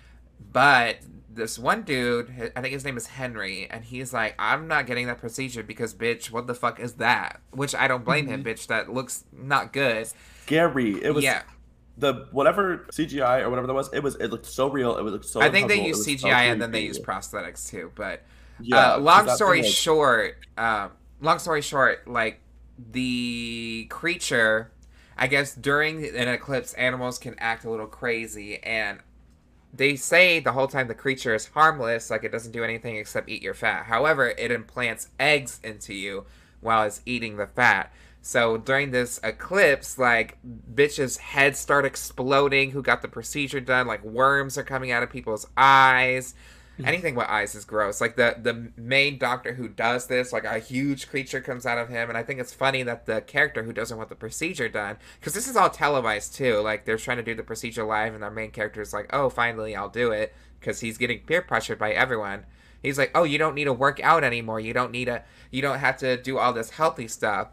but this one dude i think his name is henry and he's like i'm not getting that procedure because bitch what the fuck is that? Which i don't blame him mm-hmm. bitch that looks not good. Gary. It was yeah the whatever CGI or whatever that was, it was it looked so real. It looked so. I think they uncomfortable, use CGI so and then they creepy. use prosthetics too. But Yeah, uh, long story was- short, uh, long story short, like the creature, I guess during an eclipse, animals can act a little crazy, and they say the whole time the creature is harmless, like it doesn't do anything except eat your fat. However, it implants eggs into you while it's eating the fat. So during this eclipse, like bitches' heads start exploding. Who got the procedure done? Like worms are coming out of people's eyes. Mm. Anything with eyes is gross. Like the the main doctor who does this, like a huge creature comes out of him, and I think it's funny that the character who doesn't want the procedure done, because this is all televised too. Like they're trying to do the procedure live, and our main character is like, "Oh, finally, I'll do it," because he's getting peer pressured by everyone. He's like, "Oh, you don't need to work out anymore. You don't need to. You don't have to do all this healthy stuff."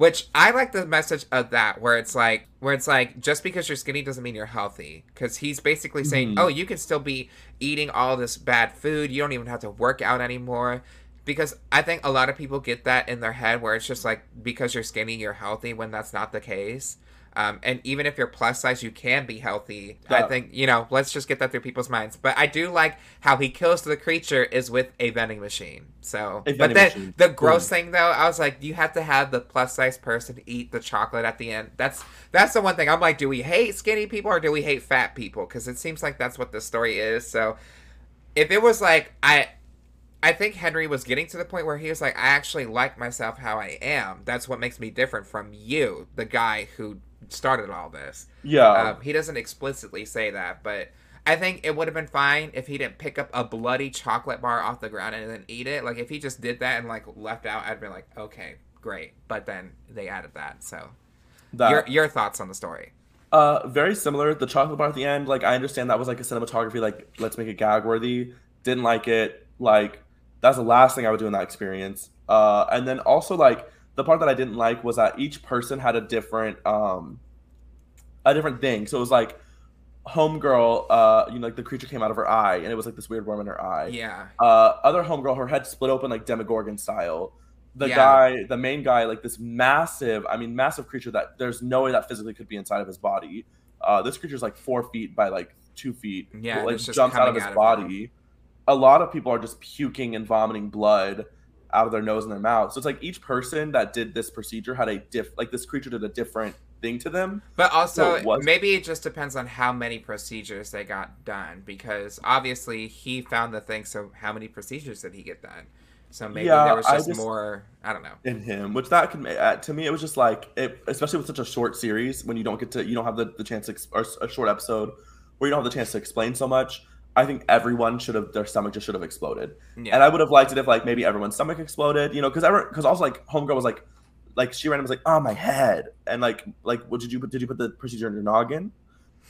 Which I like the message of that, where it's like, where it's like, just because you're skinny doesn't mean you're healthy. Because he's basically saying, Mhm. oh, you can still be eating all this bad food. You don't even have to work out anymore. Because I think a lot of people get that in their head, where it's just like, because you're skinny, you're healthy, when that's not the case. Um, and even if you're plus size, you can be healthy. I think you know. Let's just get that through people's minds. But I do like how he kills the creature is with a vending machine. So, A but then machine. the gross thing though, I was like, you have to have the plus size person eat the chocolate at the end. That's that's the one thing. I'm like, do we hate skinny people or do we hate fat people? Because it seems like that's what the story is. So, if it was like I. I think Henry was getting to the point where he was like, I actually like myself how I am. That's what makes me different from you, the guy who started all this. Yeah, Um, he doesn't explicitly say that, but I think it would have been fine if he didn't pick up a bloody chocolate bar off the ground and then eat it. Like if he just did that and like left out, I'd be like, okay, great. But then they added that. So that your your thoughts on the story? Uh, very similar. The chocolate bar at the end, like I understand that was like a cinematography, like let's make it gag worthy. Didn't like it. Like that's the last thing I would do in that experience. Uh, and then also like the part that I didn't like was that each person had a different um, a different thing. So it was like homegirl, uh, you know, like the creature came out of her eye, and it was like this weird worm in her eye. Yeah. Uh, other homegirl, her head split open like Demogorgon style. The Yeah. guy, the main guy, like this massive, I mean, massive creature that there's no way that physically could be inside of his body. Uh, this creature's like four feet by like two feet. Yeah, and like jumps out of his out of body. A lot of people are just puking and vomiting blood out of their nose and their mouth. So it's like each person that did this procedure had a diff, like this creature did a different thing to them. But also, Well, it maybe it just depends on how many procedures they got done because obviously he found the thing. So how many procedures did he get done? So maybe Yeah, there was I just, just- more. I don't know. in him, which that can uh, to me it was just like it, especially with such a short series when you don't get to you don't have the, the chance to, or a short episode where you don't have the chance to explain so much. I think everyone should have their stomach just should have exploded, Yeah. and I would have liked it if like maybe everyone's stomach exploded, you know, because because also like homegirl was like like she ran and was like oh my head and like like what did you put did you put the procedure in your noggin?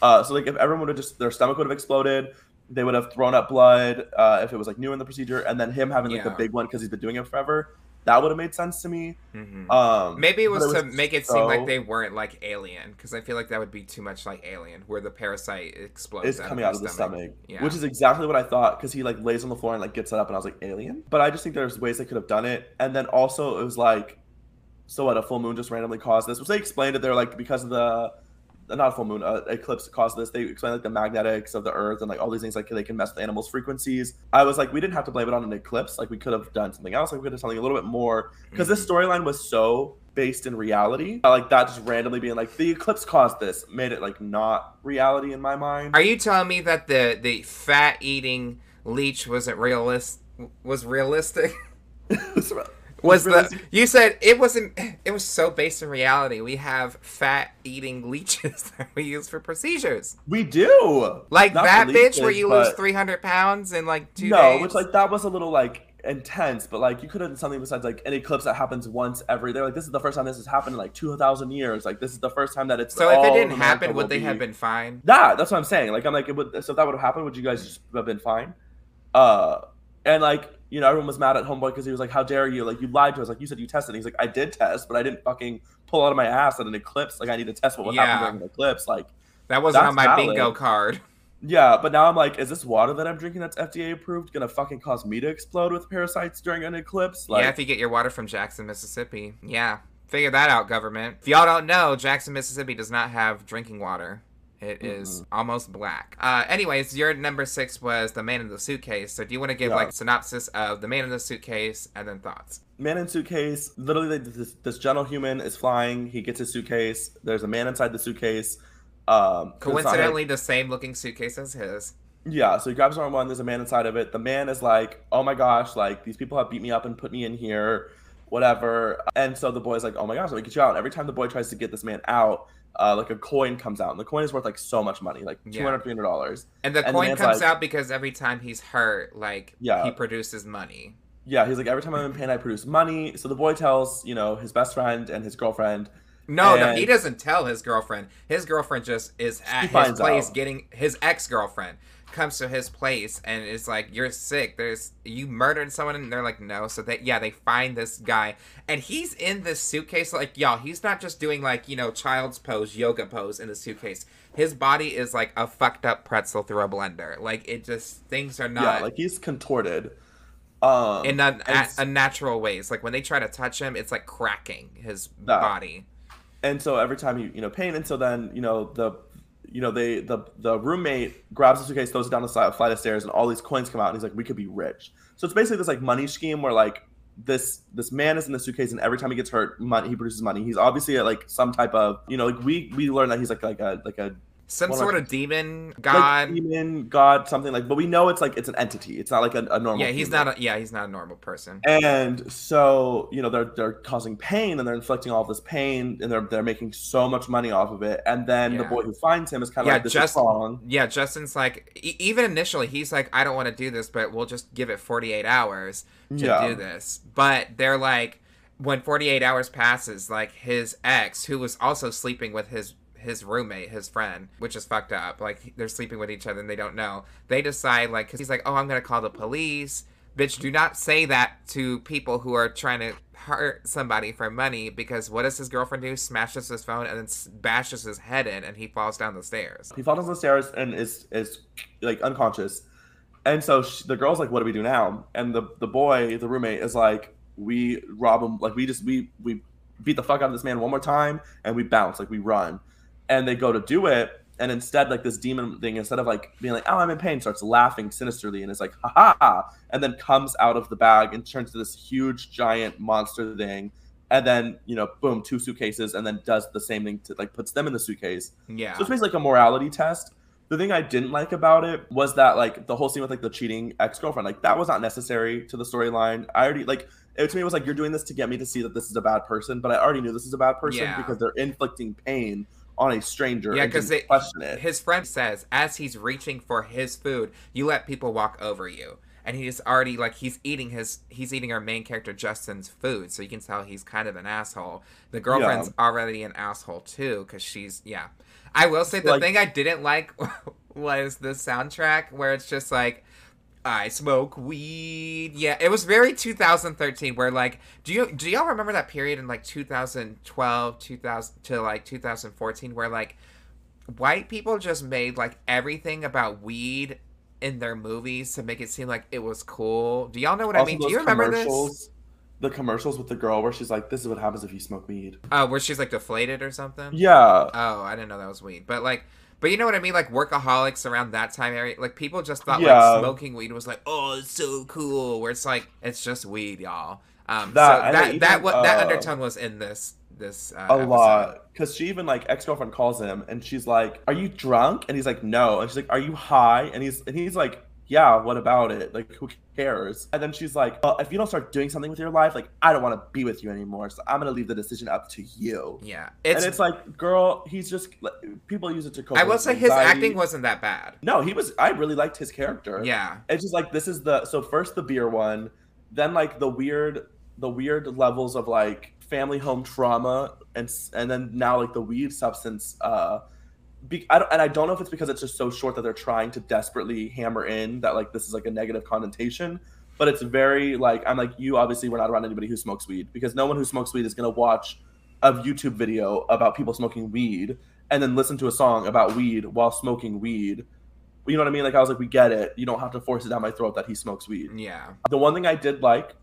Uh, so like if everyone would have just their stomach would have exploded. They would have thrown up blood uh, if it was like new in the procedure, and then him having like the big one because he's been doing it forever. That would have made sense to me. Mhm. Um, Maybe it but was, to make it seem like they weren't like Alien, because I feel like that would be too much like Alien, where the parasite explodes. It's coming out of the their stomach, Yeah. which is exactly what I thought because he like lays on the floor and like gets it up, and I was like alien. But I just think there's ways they could have done it, and then also it was like, so what? A full moon just randomly caused this, which they explained it. They're like because of the, not a full moon, uh, eclipse caused this. They explained like the magnetics of the Earth and like all these things like they can mess with animals' frequencies. I was like, we didn't have to blame it on an eclipse. Like we could have done something else. Like we could have done something a little bit more because this Mm-hmm. storyline was so based in reality. I like that just randomly being like the eclipse caused this made it like not reality in my mind. Are you telling me that the the fat eating leech wasn't realist? Was realistic? [LAUGHS] [LAUGHS] was the you said it wasn't? [SIGHS] It was so based in reality. We have fat eating [LAUGHS] leeches that we use for procedures, we do like Not that bitch where you lose three hundred pounds in like two no, days. which like that was a little like intense, but like you could have done something besides like an eclipse that happens once every. They're like, this is the first time this has happened in like two thousand years. Like this is the first time that it's. so if it didn't happen, would they be- have been fine? Yeah, that's what I'm saying. Like I'm like, it would, so if that would have happened, would you guys just have been fine? Uh, and like you know, everyone was mad at Homeboy because he was like, "How dare you? Like you lied to us. Like you said you tested." And he's like, "I did test, but I didn't fucking pull out of my ass at an eclipse. Like I need to test what would Yeah. happen during an eclipse." Like That wasn't on my valid. bingo card. Yeah, but now I'm like, is this water that I'm drinking that's FDA approved gonna fucking cause me to explode with parasites during an eclipse? Like, yeah, if you get your water from Jackson, Mississippi. Yeah. Figure that out, government. If y'all don't know, Jackson, Mississippi does not have drinking water. It is almost black. Uh, anyways, your number six was the man in the suitcase. So do you want to give Yeah. like a synopsis of the man in the suitcase and then thoughts? Man in suitcase. Literally, this, this gentle human is flying. He gets his suitcase. There's a man inside the suitcase. Um, it's not him. Coincidentally, the same looking suitcase as his. Yeah, so he grabs arm one. There's a man inside of it. The man is like, "Oh my gosh, like these people have beat me up and put me in here, whatever." And so the boy's like, "Oh my gosh, let me get you out." And every time the boy tries to get this man out, uh, like a coin comes out, and the coin is worth like so much money, like Yeah. two hundred, three hundred dollars. And the And the coin man's comes like- out because every time he's hurt, like Yeah. he produces money. Yeah, he's like, every time I'm in pain, I produce money. So the boy tells, you know, his best friend and his girlfriend. No, no, he doesn't tell his girlfriend. His girlfriend just is at his place out. getting his ex girlfriend comes to his place and is like, "You're sick. There's you murdered someone," and they're like, "No." So that yeah they find this guy and he's in this suitcase like y'all. He's not just doing like you know child's pose, yoga pose in the suitcase. His body is like a fucked up pretzel through a blender. Like it just things are not Yeah, like he's contorted. Um, in un- a, unnatural ways, like when they try to touch him, it's like cracking his Yeah. body. and so every time you you know pain and so then you know the you know they the the roommate grabs the suitcase throws it down the side, flight of stairs and all these coins come out and he's like we could be rich. So it's basically this like money scheme where like this this man is in the suitcase and every time he gets hurt money he produces money. He's obviously like some type of you know like we we learn that he's like like a like a Some Well, sort like- of demon like god. demon god something like but we know it's like it's an entity it's not like a, a normal yeah, he's not. A, yeah, he's not a normal person. And so, you know, they're they're causing pain and they're inflicting all this pain and they're they're making so much money off of it. And then the boy who finds him is kind of Yeah, like this just- is wrong. Yeah, Justin's like, e- even initially, he's like, I don't want to do this, but we'll just give it 48 hours to Yeah. do this. But they're like, when 48 hours passes, like his ex, who was also sleeping with his his roommate, his friend, which is fucked up. Like they're sleeping with each other and they don't know. They decide like, cause he's like, oh, I'm gonna call the police. Bitch, do not say that to people who are trying to hurt somebody for money because what does his girlfriend do? Smashes his phone and then bashes his head in and he falls down the stairs. He falls down the stairs and is is like unconscious. And so sh the girl's like, "What do we do now?" And the the boy, the roommate, is like, "We rob him. Like we just we we beat the fuck out of this man one more time and we bounce. Like we run." And they go to do it, and instead, like this demon thing, instead of like being like, "Oh, I'm in pain," starts laughing sinisterly and is like, "Ha ha!" ha," and then comes out of the bag and turns to this huge giant monster thing. And then you know, boom, two suitcases, and then does the same thing to like puts them in the suitcase. Yeah. So it's basically like a morality test. The thing I didn't like about it was that like the whole scene with like the cheating ex girlfriend, like that was not necessary to the storyline. I already like it to me was like you're doing this to get me to see that this is a bad person, but I already knew this is a bad person Yeah. because they're inflicting pain on a stranger. Yeah, because didn't question it. his friend says as he's reaching for his food, you let people walk over you, and he's already like he's eating his he's eating our main character Justin's food, so you can tell he's kind of an asshole. The girlfriend's already an asshole too, because she's yeah. I will say the Like- thing I didn't like [LAUGHS] was the soundtrack where it's just like. I smoke weed. Yeah, it was very 2013. Where like, do you do y'all remember that period in like 2012, 2000 to like 2014, where like white people just made like everything about weed in their movies to make it seem like it was cool. Do y'all know what I mean? Do you remember this? The commercials with the girl where she's like, "This is what happens if you smoke weed." Oh, where she's like deflated or something? Yeah, Oh, I didn't know that was weed. But like, but you know what I mean? Like workaholics around that time area, like people just thought Yeah. like smoking weed was like, oh, it's so cool. Where it's like, it's just weed, y'all. Um, That- so that even, that what that uh, undertone was in this this uh, a episode. lot because she even like ex-girlfriend calls him and she's like are you drunk and he's like no and she's like are you high and he's and he's like yeah what about it? Like who cares? And then she's like well if you don't start doing something with your life like i don't want to be with you anymore so i'm gonna leave the decision up to you. Yeah, and it's. it's like girl he's just like, people use it to cope I will say his acting wasn't that bad. no he was i really liked his character. Yeah, it's just like this is the so first the beer one then like the weird the weird levels of like family home trauma and and then now like the weed substance uh be, I don't, and I don't know if it's because it's just so short that they're trying to desperately hammer in that like this is like a negative connotation but it's very like I'm like you obviously we're not around anybody who smokes weed because no one who smokes weed is going to watch a YouTube video about people smoking weed and then listen to a song about weed while smoking weed. You know what I mean? Like I was like we get it. You don't have to force it down my throat that he smokes weed. Yeah. the one thing I did like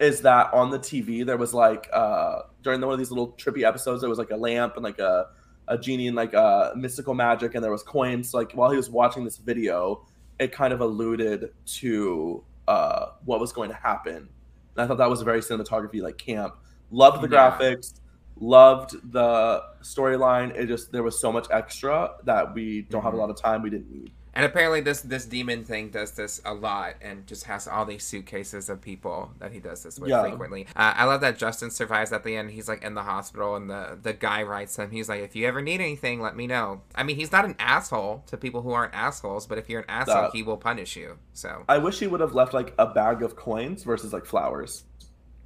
is that on the TV there was like uh during one of these little trippy episodes there was like a lamp and like a a genie and like uh, mystical magic, and there was coins. Like while he was watching this video, it kind of alluded to uh, what was going to happen. And I thought that was a very cinematography like camp. Loved the Yeah. graphics, loved the storyline. It just there was so much extra that we don't have a Mhm. lot of time. We didn't need. And apparently, this this demon thing does this a lot, and just has all these suitcases of people that he does this with Yeah. frequently. Uh, I love that Justin survives at the end. He's like in the hospital, and the the guy writes him. He's like, "If you ever need anything, let me know." I mean, he's not an asshole to people who aren't assholes, but if you're an asshole, That- he will punish you. So I wish he would have left like a bag of coins versus like flowers.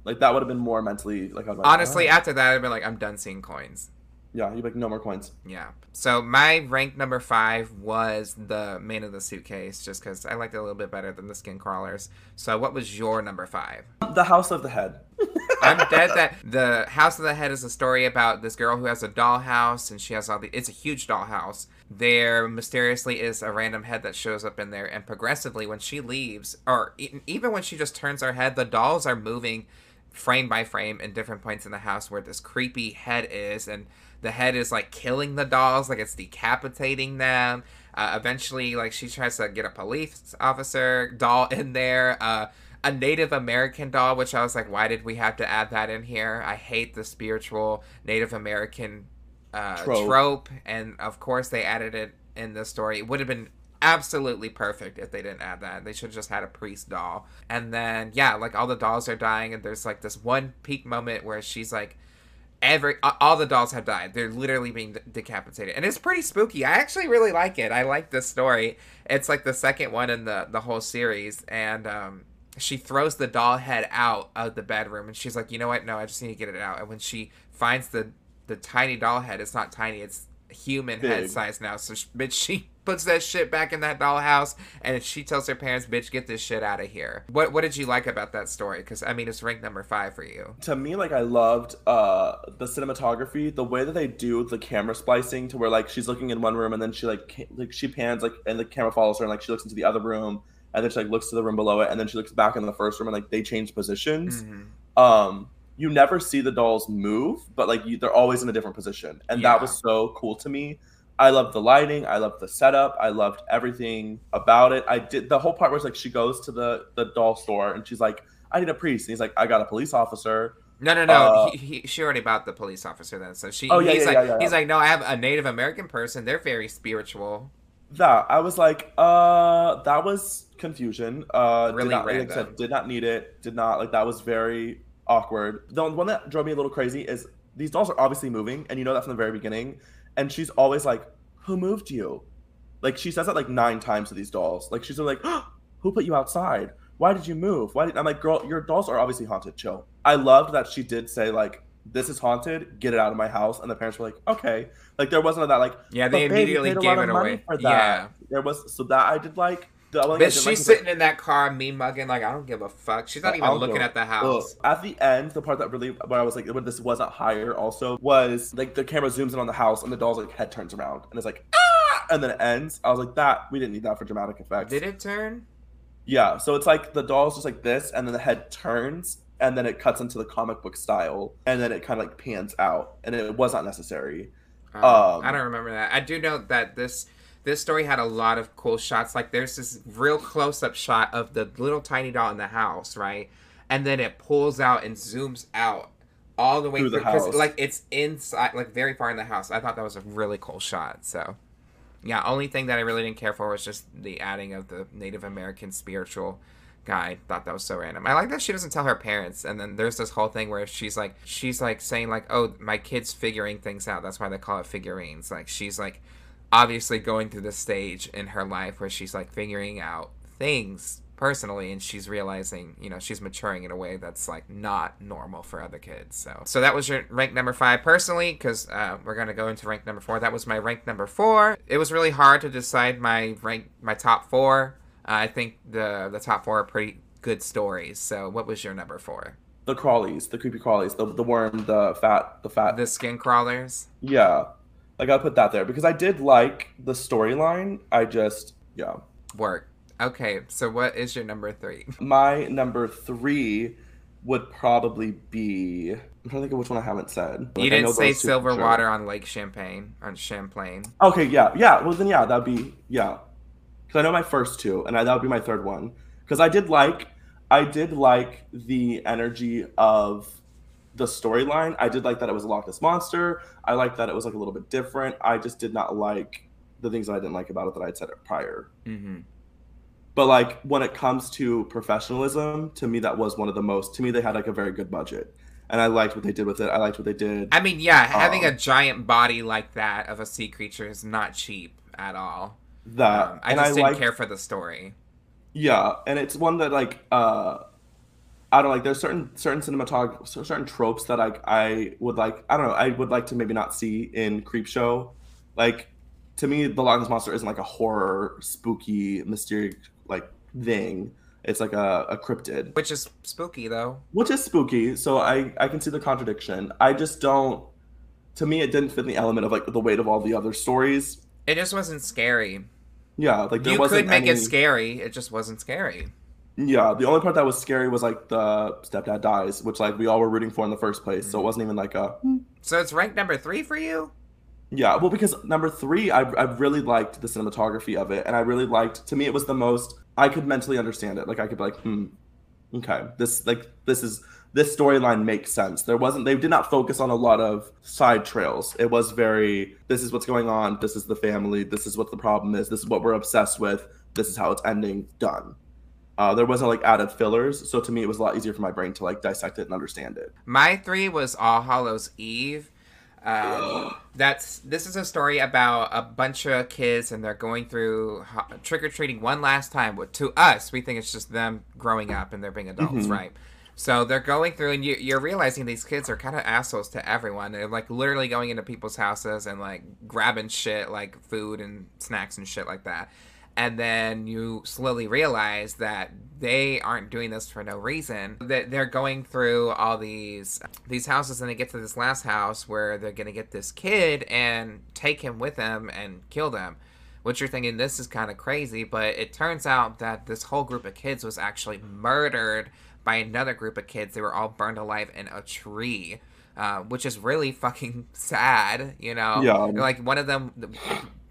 Like that would have been more mentally like. Like honestly, "Ah." after that, I'd been like, I'm done seeing coins. Yeah, you'd be like no more coins. Yeah. So my rank number five was the man of the suitcase, just because I liked it a little bit better than the skin crawlers. So what was your number five? The House of the Head. [LAUGHS] I'm dead that the House of the Head is a story about this girl who has a dollhouse and she has all the it's a huge dollhouse. There mysteriously is a random head that shows up in there and progressively when she leaves or even when she just turns her head the dolls are moving frame by frame in different points in the house where this creepy head is and the head is like killing the dolls like it's decapitating them uh, eventually like she tries to get a police officer doll in there uh, a native american doll which i was like why did we have to add that in here i hate the spiritual native american uh, trope. Trope. and of course they added it in the story it would have been absolutely perfect if they didn't add that they should have just had a priest doll and then yeah like all the dolls are dying and there's like this one peak moment where she's like every all the dolls have died. They're literally being de- decapitated. And it's pretty spooky. I actually really like it. I like this story. It's like the second one in the the whole series. And um she throws the doll head out of the bedroom. And she's like you know what? No i just need to get it out. And when she finds the the tiny doll head it's not tiny. It's human head size now. So she, bitch she puts that shit back in that dollhouse and she tells her parents bitch get this shit out of here what what did you like about that story because i mean it's ranked number five for you To me, like I loved uh the cinematography, the way that they do the camera splicing to where like she's looking in one room and then she like like she pans like and the camera follows her and like she looks into the other room and then she like looks to the room below it and then she looks back in the first room and like they change positions. Mhm. um you never see the dolls move but like you, they're always in a different position and Yeah. that was so cool to me i loved the lighting i loved the setup i loved everything about it i did the whole part where it's like she goes to the the doll store and she's like i need a priest and he's like i got a police officer No, no, no. Uh, he, he, she already bought the police officer then. So she. Oh, yeah, he's yeah, like, yeah, yeah, he's like, no, I have a Native American person. They're very spiritual. that i was like uh that was confusion uh Really did not, like random. said, did not need it did not like that was very awkward the one that drove me a little crazy is these dolls are obviously moving and you know that from the very beginning and she's always like who moved you like she says that like nine times to these dolls like she's like ah, who put you outside why did you move why did i'm like girl your dolls are obviously haunted chill i loved that she did say like this is haunted get it out of my house and the parents were like okay like there wasn't that like Yeah, they immediately gave it away. for that." Yeah. there was so that i did like the only thing I But she's like sitting in that car, me mugging, like, I don't give a fuck. She's not even I'll looking go. at the house. At the end, the part that really where I was like, when this wasn't higher, also was like the camera zooms in on the house and the doll's like head turns around and it's like ah, and then it ends. I was like, that we didn't need that for dramatic effects. Did it turn? Yeah, so it's like the doll's just like this, and then the head turns, and then it cuts into the comic book style, and then it kind of like pans out, and it was not necessary. Um, Um, I don't remember that. I do know that this this story had a lot of cool shots. Like there's this real close up shot of the little tiny doll in the house, right? And then it pulls out and zooms out all the way Through the house. like it's inside, like very far in the house. I thought that was a really cool shot. So, yeah, only thing that I really didn't care for was just the adding of the Native American spiritual guy. Thought that was so random. I like that she doesn't tell her parents, and then there's this whole thing where she's like, she's like saying like, oh, my kid's figuring things out. That's why they call it figurines. Like she's like obviously going through this stage in her life where she's like figuring out things personally and she's realizing you know she's maturing in a way that's like not normal for other kids. So so that was your rank number five personally because uh, we're gonna go into rank number four. That was my rank number four. It was really hard to decide my rank my top four. Uh, i think the the top four are pretty good stories. So what was your number four? The crawlies, the creepy crawlies, the the worm, the fat, the fat. the skin crawlers? Yeah, like I put that there because I did like the storyline. I just yeah. work okay so what is your number three [LAUGHS] My number three would probably be. I'm trying to think of which one I haven't said. Like, you didn't say those two for silver sure. water on Lake Champlain on Champlain. Okay, yeah, yeah. Well, then yeah, that'd be yeah. Because I know my first two, and I, that would be my third one. Because I did like, I did like the energy of the storyline. I did like that it was a Loch Ness monster. I liked that it was like a little bit different. I just did not like the things that I didn't like about it that I'd said it prior. hmm But like when it comes to professionalism, to me that was one of the most. To me, they had like a very good budget, and I liked what they did with it. I liked what they did. I mean, yeah, having Um, a giant body like that of a sea creature is not cheap at all. that Um, I and just I didn't liked, care for the story. Yeah, and it's one that like uh I don't like there's certain certain cinematog certain tropes that like I would like I don't know I would like to maybe not see in Creep Show. Like to me, the Loch Ness monster isn't like a horror, spooky, mysterious like thing. It's like a, a cryptid, Which is spooky though. which is spooky. So I I can see the contradiction. I just don't. To me, it didn't fit the element of like the weight of all the other stories. It just wasn't scary. Yeah, like there You could make it scary, it just wasn't scary. Yeah, the only part that was scary was like the stepdad dies, which like we all were rooting for in the first place. So it wasn't even like a So it's ranked number three for you? yeah. Well, because number three, I I really liked the cinematography of it, and I really liked. To me, it was the most I could mentally understand it. Like I could be like, hmm, okay, this like this is this storyline makes sense. There wasn't they did not focus on a lot of side trails. It was very this is what's going on. This is the family. This is what the problem is. This is what we're obsessed with. This is how it's ending. Done. Uh, there wasn't like added fillers, so to me it was a lot easier for my brain to like dissect it and understand it. My three was All Hallows Eve. Um, [GASPS] that's this is a story about a bunch of kids and they're going through trick or treating one last time. But to us, we think it's just them growing up and they're being adults, Mhm. right? So they're going through, and you, you're realizing these kids are kind of assholes to everyone. They're like literally going into people's houses and like grabbing shit like food and snacks and shit like that. And then you slowly realize that they aren't doing this for no reason. That they're going through all these these houses, and they get to this last house where they're gonna get this kid and take him with them and kill them which you're thinking this is kind of crazy, but it turns out that this whole group of kids was actually murdered by another group of kids. They were all burned alive in a tree, uh, which is really [LAUGHS] fucking sad, you know? Yeah. Like one of them,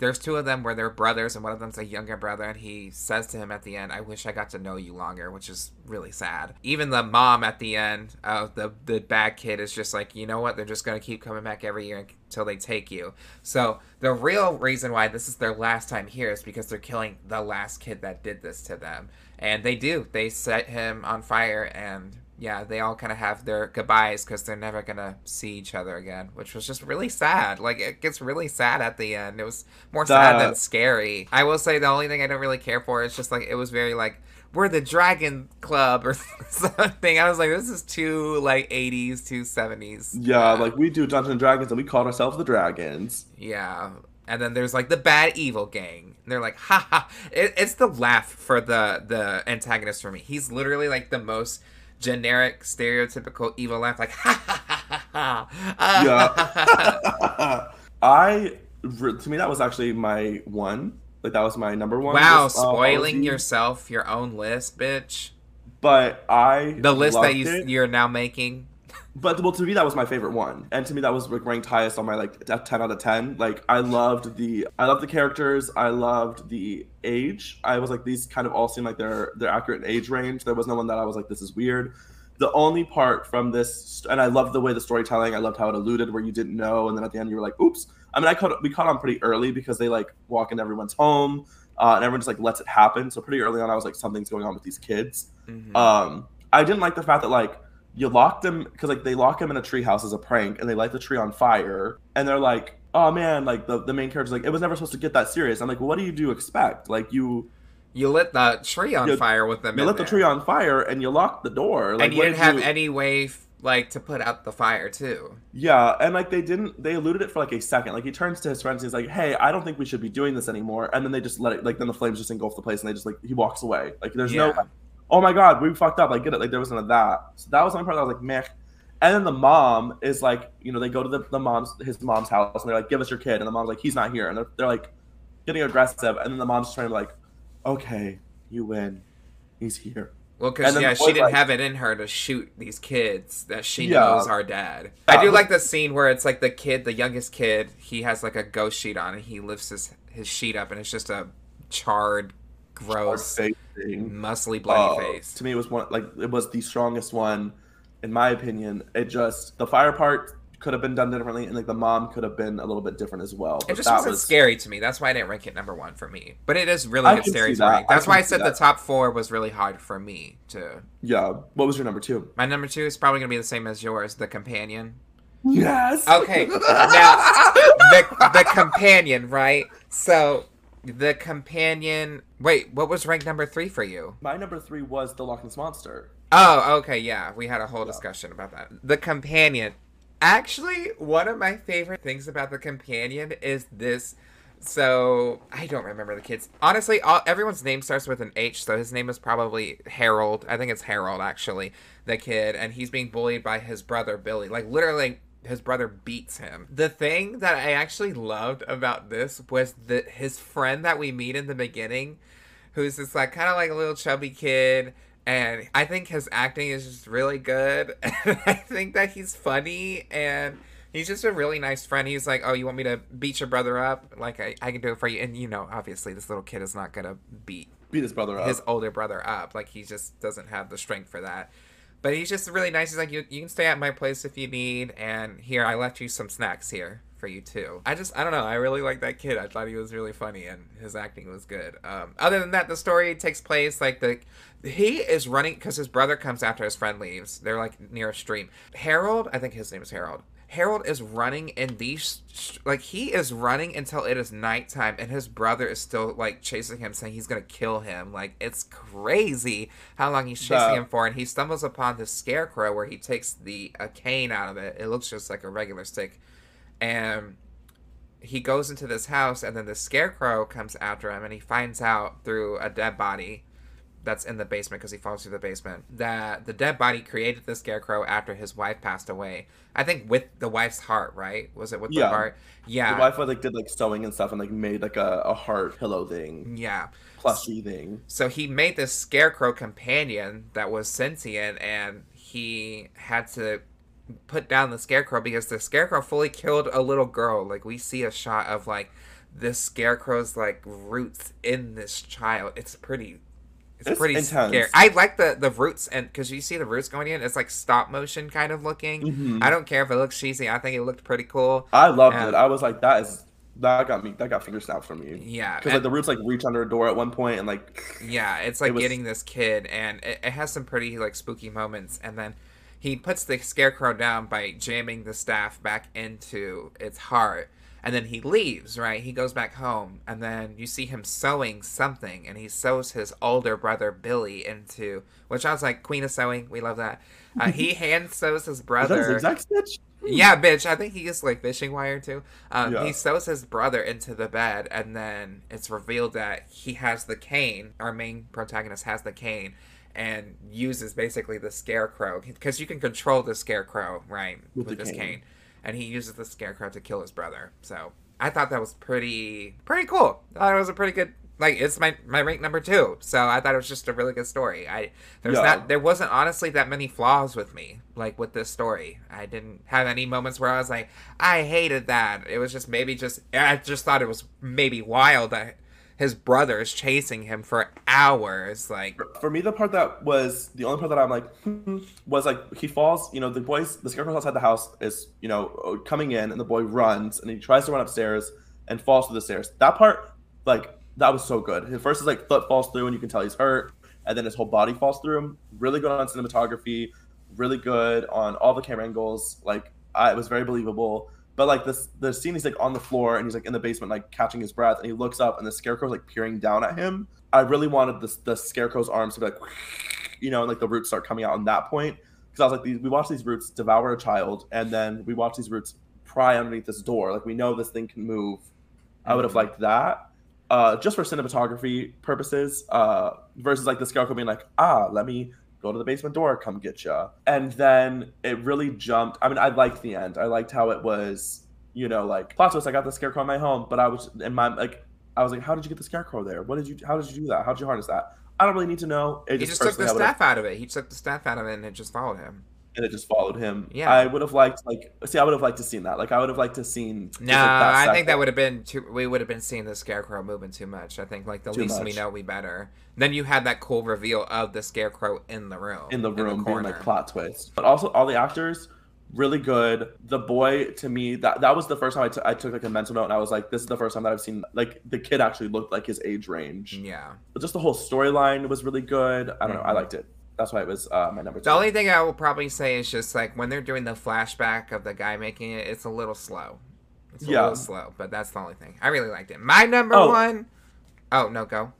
there's two of them where they're brothers, and one of them's a younger brother, and he says to him at the end, "I wish I got to know you longer," which is really sad. Even the mom at the end of the the bad kid is just like, you know what? They're just gonna keep coming back every year until they take you. So the real reason why this is their last time here is because they're killing the last kid that did this to them, and they do. They set him on fire and. Yeah, they all kind of have their goodbyes because they're never gonna see each other again, which was just really sad. Like it gets really sad at the end. It was more sad than scary. I will say the only thing I don't really care for is just like it was very like we're the Dragon Club or [LAUGHS] something. I was like, this is too like 80s, too 70s. Yeah, like we do Dungeons and Dragons, and we called ourselves the Dragons. yeah. And then there's like the bad evil gang. And they're like, ha ha. It, it's the laugh for the the antagonist for me. He's literally like the most generic, stereotypical evil laugh, like ha ha ha ha ha. Yeah. [LAUGHS] I to me that was actually my one. Like that was my number one. wow, uh, spoiling Hallows yourself your own list, bitch. But I The list that you it. you're now making. But well, to me that was my favorite one, and to me that was like, ranked highest on my like ten out of ten. Like I loved the I loved the characters. I loved the age. I was like these kind of all seem like they're they're accurate in age range. There was no one that I was like this is weird. The only part from this, and I loved the way the storytelling. I loved how it alluded where you didn't know, and then at the end you were like, "Oops." I mean, I caught we caught on pretty early because they like walk into everyone's home, uh, and everyone just like lets it happen. So pretty early on, I was like, something's going on with these kids. Mhm. Um, I didn't like the fact that like you lock them because like they lock him in a treehouse as a prank, and they light the tree on fire, and they're like, "Oh man!" Like the, the main character's like, "It was never supposed to get that serious." I'm like, "What do you do expect? Like you you lit the tree on You- fire with them. you lit the tree on fire and you locked the door, like and you didn't did have you- any way f- like to put out the fire too. Yeah, and like they didn't they eluded it for like a second. Like he turns to his friends and he's like, Hey, I don't think we should be doing this anymore and then they just let it like then the flames just engulf the place and they just like he walks away. Like there's no Yeah. like, oh my god, we fucked up, like get it, like there was none of that. So that was one part that I was like, meh. And then the mom is like, you know, they go to the, the mom's his mom's house and they're like, Give us your kid and the mom's like, He's not here and they're, they're like getting aggressive and then the mom's trying to be like, Okay, you win. He's here. Well, because yeah, she didn't like- have it in her to shoot these kids that she Yeah. knows are dead. I do like the scene where it's like the kid, the youngest kid, he has like a ghost sheet on, and he lifts his his sheet up, and it's just a charred, gross, muscly, bloody Uh, face. To me, it was one like it was the strongest one, in my opinion. It just the fire part could have been done differently, and like the mom could have been a little bit different as well. It just that wasn't was scary to me. That's why I didn't rank it number one for me. But it is really I good scary that. I That's can why I said the top four was really hard for me to. yeah. What was your number two? My number two is probably gonna be the same as yours, The Companion. Yes. Okay, [LAUGHS] now the the companion, right? So the companion. Wait, what was rank number three for you? My number three was the Loch Ness monster. Oh, okay, yeah, we had a whole discussion about that. The companion. Actually, one of my favorite things about the companion is this. So I don't remember the kids. Honestly, all, everyone's name starts with an H, so his name is probably Harold. I think it's Harold, actually, the kid, and he's being bullied by his brother Billy. Like literally, his brother beats him. The thing that I actually loved about this was that his friend that we meet in the beginning, who's this like kind of like a little chubby kid and I think his acting is just really good. [LAUGHS] I think that he's funny and he's just a really nice friend. He's like, "Oh, you want me to beat your brother up? Like I, I can do it for you." And you know, obviously, this little kid is not gonna beat Beat his brother up. his older brother up. Like he just doesn't have the strength for that. But he's just really nice. He's like, you, you can stay at my place if you need, and here I left you some snacks here for you too. I just I don't know. I really like that kid. I thought he was really funny and his acting was good. Um, other than that, the story takes place like the he is running because his brother comes after his friend leaves. They're like near a stream. Harold, I think his name is Harold. Harold is running in these like he is running until it is nighttime and his brother is still like chasing him saying he's gonna kill him. Like it's crazy how long he's chasing him for and he stumbles upon the scarecrow where he takes the a cane out of it. It looks just like a regular stick. And he goes into this house and then the scarecrow comes after him and he finds out through a dead body that's in the basement because he falls through the basement that the dead body created the scarecrow after his wife passed away. I think with the wife's heart right? Was it with the Yeah. heart? Yeah. The wife like did like sewing and stuff and like made like a, a heart pillow thing, yeah. Plushy thing. so he made this scarecrow companion that was sentient and he had to put down the scarecrow because the scarecrow fully killed a little girl. Like we see a shot of like this scarecrow's like roots in this child. It's pretty it's, It's pretty intense. scary i like the the roots and because you see the roots going in it's like stop motion kind of looking Mhm. i don't care if it looks cheesy i think it looked pretty cool I loved Um, it. I was like, that is that got me. That got finger snaps for me. yeah Because like the roots like reach under a door at one point and like Yeah, it's like It was- getting this kid, and it, it has some pretty like spooky moments, and then he puts the scarecrow down by jamming the staff back into its heart, and then he leaves. Right, he goes back home, and then you see him sewing something, and he sews his older brother Billy into, which I was like, Queen of Sewing, we love that. Uh, he [LAUGHS] hand sews his is that brother. a zigzag stitch? Yeah, bitch. I think he used like fishing wire too. Um, Yeah. He sews his brother into the bed, and then it's revealed that he has the cane. Our main protagonist has the cane, and uses basically the scarecrow because you can control the scarecrow right with, With this cane. cane, and he uses the scarecrow to kill his brother. So I thought that was pretty pretty cool. I thought it was a pretty good. Like it's my my rank number two, so I thought it was just a really good story. I there's Yeah. not there wasn't honestly that many flaws with me like with this story. I didn't have any moments where I was like I hated that. It was just maybe just I just thought it was maybe wild that his brother is chasing him for hours. Like For me, the part that was the only part that I'm like hmm, was like he falls. You know, the boys, the scarecrow outside the house is you know coming in, and the boy runs, and he tries to run upstairs and falls through the stairs. That part, like that was so good. His first is like foot falls through, and you can tell he's hurt, and then his whole body falls through him. Really good on cinematography, really good on all the camera angles. Like I, it was very believable. But like this, the scene he's like on the floor and he's like in the basement, like catching his breath, and he looks up and the scarecrow's like peering down at him. I really wanted the the scarecrow's arms to be like, [LAUGHS] you know, and like the roots start coming out on that point because I was like, these, we watch these roots devour a child, and then we watch these roots pry underneath this door. Like we know this thing can move. I would have liked that, uh, just for cinematography purposes, uh, versus like the scarecrow being like, ah, let me go to the basement door, come get ya. And then it really jumped. I mean, I liked the end. I liked how it was, you know, like plot twist. I got the scarecrow in my home, but I was in my like, I was like, how did you get the scarecrow there? What did you? How did you do that? How did you harness that? I don't really need to know. It He just took the personally, I would've- staff out of it. He took the staff out of it and it just followed him. And it just followed him. Yeah. I would have liked like see, I would have liked to seen that. Like I would have liked to seen. No, I think that would have been too. We would have been seeing the scarecrow moving too much. I think like the Too least we know, we better. Then you had that cool reveal of the scarecrow in the room. in the room in being corner. like plot twist. But also all the actors really good. The boy to me that that was the first time I took like a mental note and I was like, this is the first time that I've seen like the kid actually looked like his age range. Yeah. But just the whole storyline was really good. I don't know. I Mhm. liked it. That's why it was uh, my number two. The only thing I will probably say is just like when they're doing the flashback of the guy making it, it's a little slow. It's a Yeah. little slow, but that's the only thing. I really liked it. My number Oh. one oh no, go.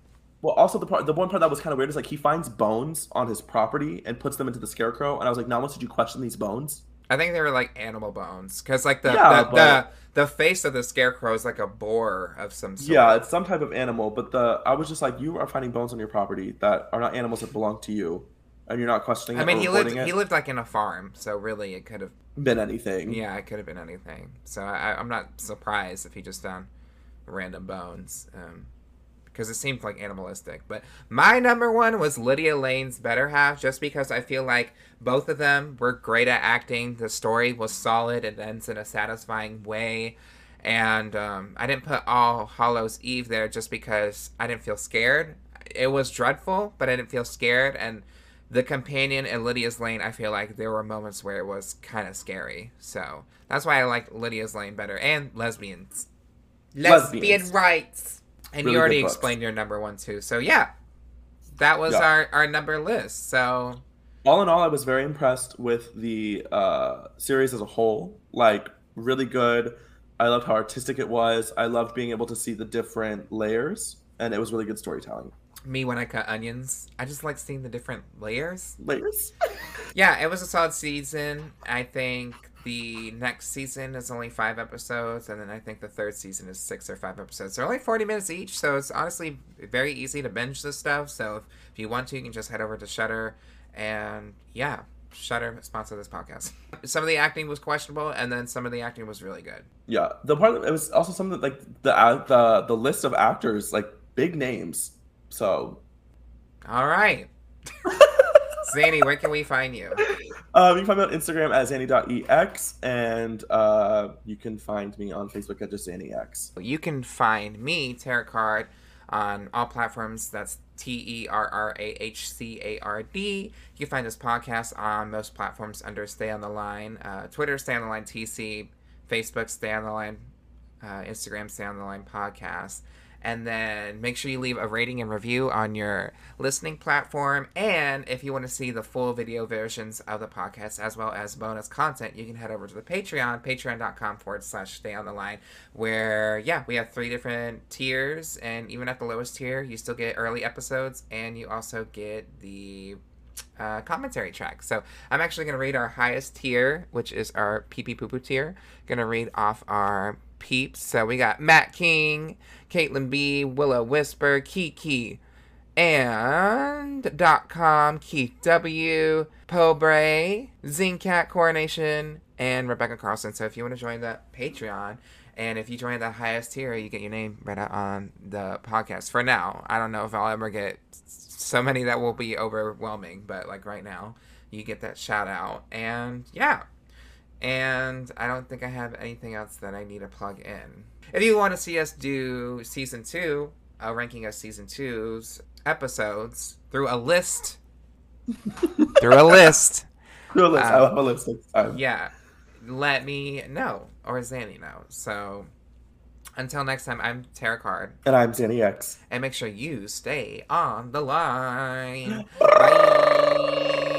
Well, also the part, the one part that was kind of weird is like he finds bones on his property and puts them into the scarecrow, and I was like, now once did you question these bones? I think they were like animal bones because like the Yeah, the, but- the the face of the scarecrow is like a boar of some sort. Yeah, it's some type of animal, but the I was just like, you are finding bones on your property that are not animals that belong to you, and you're not questioning I it mean, he lived reporting he lived like in a farm, so really it could have been anything. yeah, it could have been anything. So I, I'm not surprised if he just found random bones. Um, because it seemed like animalistic. But my number one was Lydia Layne's better half, just because I feel like both of them were great at acting. The story was solid, it ends in a satisfying way. And um, I didn't put All Hallows Eve there just because I didn't feel scared. It was dreadful, but I didn't feel scared. And the companion in Lydia's Lane, I feel like there were moments where it was kind of scary. So that's why I like Lydia's Lane better. And lesbians. Lesbian Lesbians. rights. And Really you already explained your number one too. So yeah, that was Yeah. our, our number list. So All in all, I was very impressed with the uh, series as a whole. Like, really good. I loved how artistic it was. I loved being able to see the different layers, and it was really good storytelling. Me when I cut onions, I just like seeing the different layers. Layers? [LAUGHS] Yeah, it was a solid season. I think the next season is only five episodes, and then I think the third season is six or five episodes. They're only 40 minutes each, so it's honestly very easy to binge this stuff. So if, if you want to, you can just head over to Shudder, and yeah, Shudder sponsor this podcast. [LAUGHS] Some of the acting was questionable, and then some of the acting was really good. Yeah, the part it was also something like the uh, the the list of actors, like big names. So, All right. [LAUGHS] Zanny, where can we find you? um, you can find me on Instagram at zanny.ex, and uh, you can find me on Facebook at just zannyx. You can find me, Terrah Card, on all platforms. That's T E R R A H C A R D. You can find this podcast on most platforms under Stay on the Line. Uh, Twitter, Stay on the Line TC. Facebook, Stay on the Line. Uh, Instagram, Stay on the Line Podcast. And then make sure you leave a rating and review on your listening platform. And if you want to see the full video versions of the podcast as well as bonus content, you can head over to the Patreon, patreon.com forward slash stay on the line, where, yeah, we have three different tiers. And even at the lowest tier, you still get early episodes and you also get the uh, commentary track. So I'm actually going to read our highest tier, which is our pee pee poo poo tier. Going to read off our peeps. So we got Matt King, Caitlin B, Willow Whisper, Kiki, and dot com, Keith W, Pobre, Zincat Coronation, and Rebecca Carlson. So if you want to join that Patreon, and if you join the highest tier, you get your name read out on the podcast. For now, I don't know if I'll ever get so many that will be overwhelming, but like right now, you get that shout out. And yeah. And I don't think I have anything else that I need to plug in. If you want to see us do season two, a ranking of season two's episodes through a list, [LAUGHS] through a list, Do a list. Um, I'll have a list next time. yeah, let me know or Zanny know. So until next time, I'm Terrah Card, And I'm Zanny X. and make sure you stay on the line. [GASPS] Bye.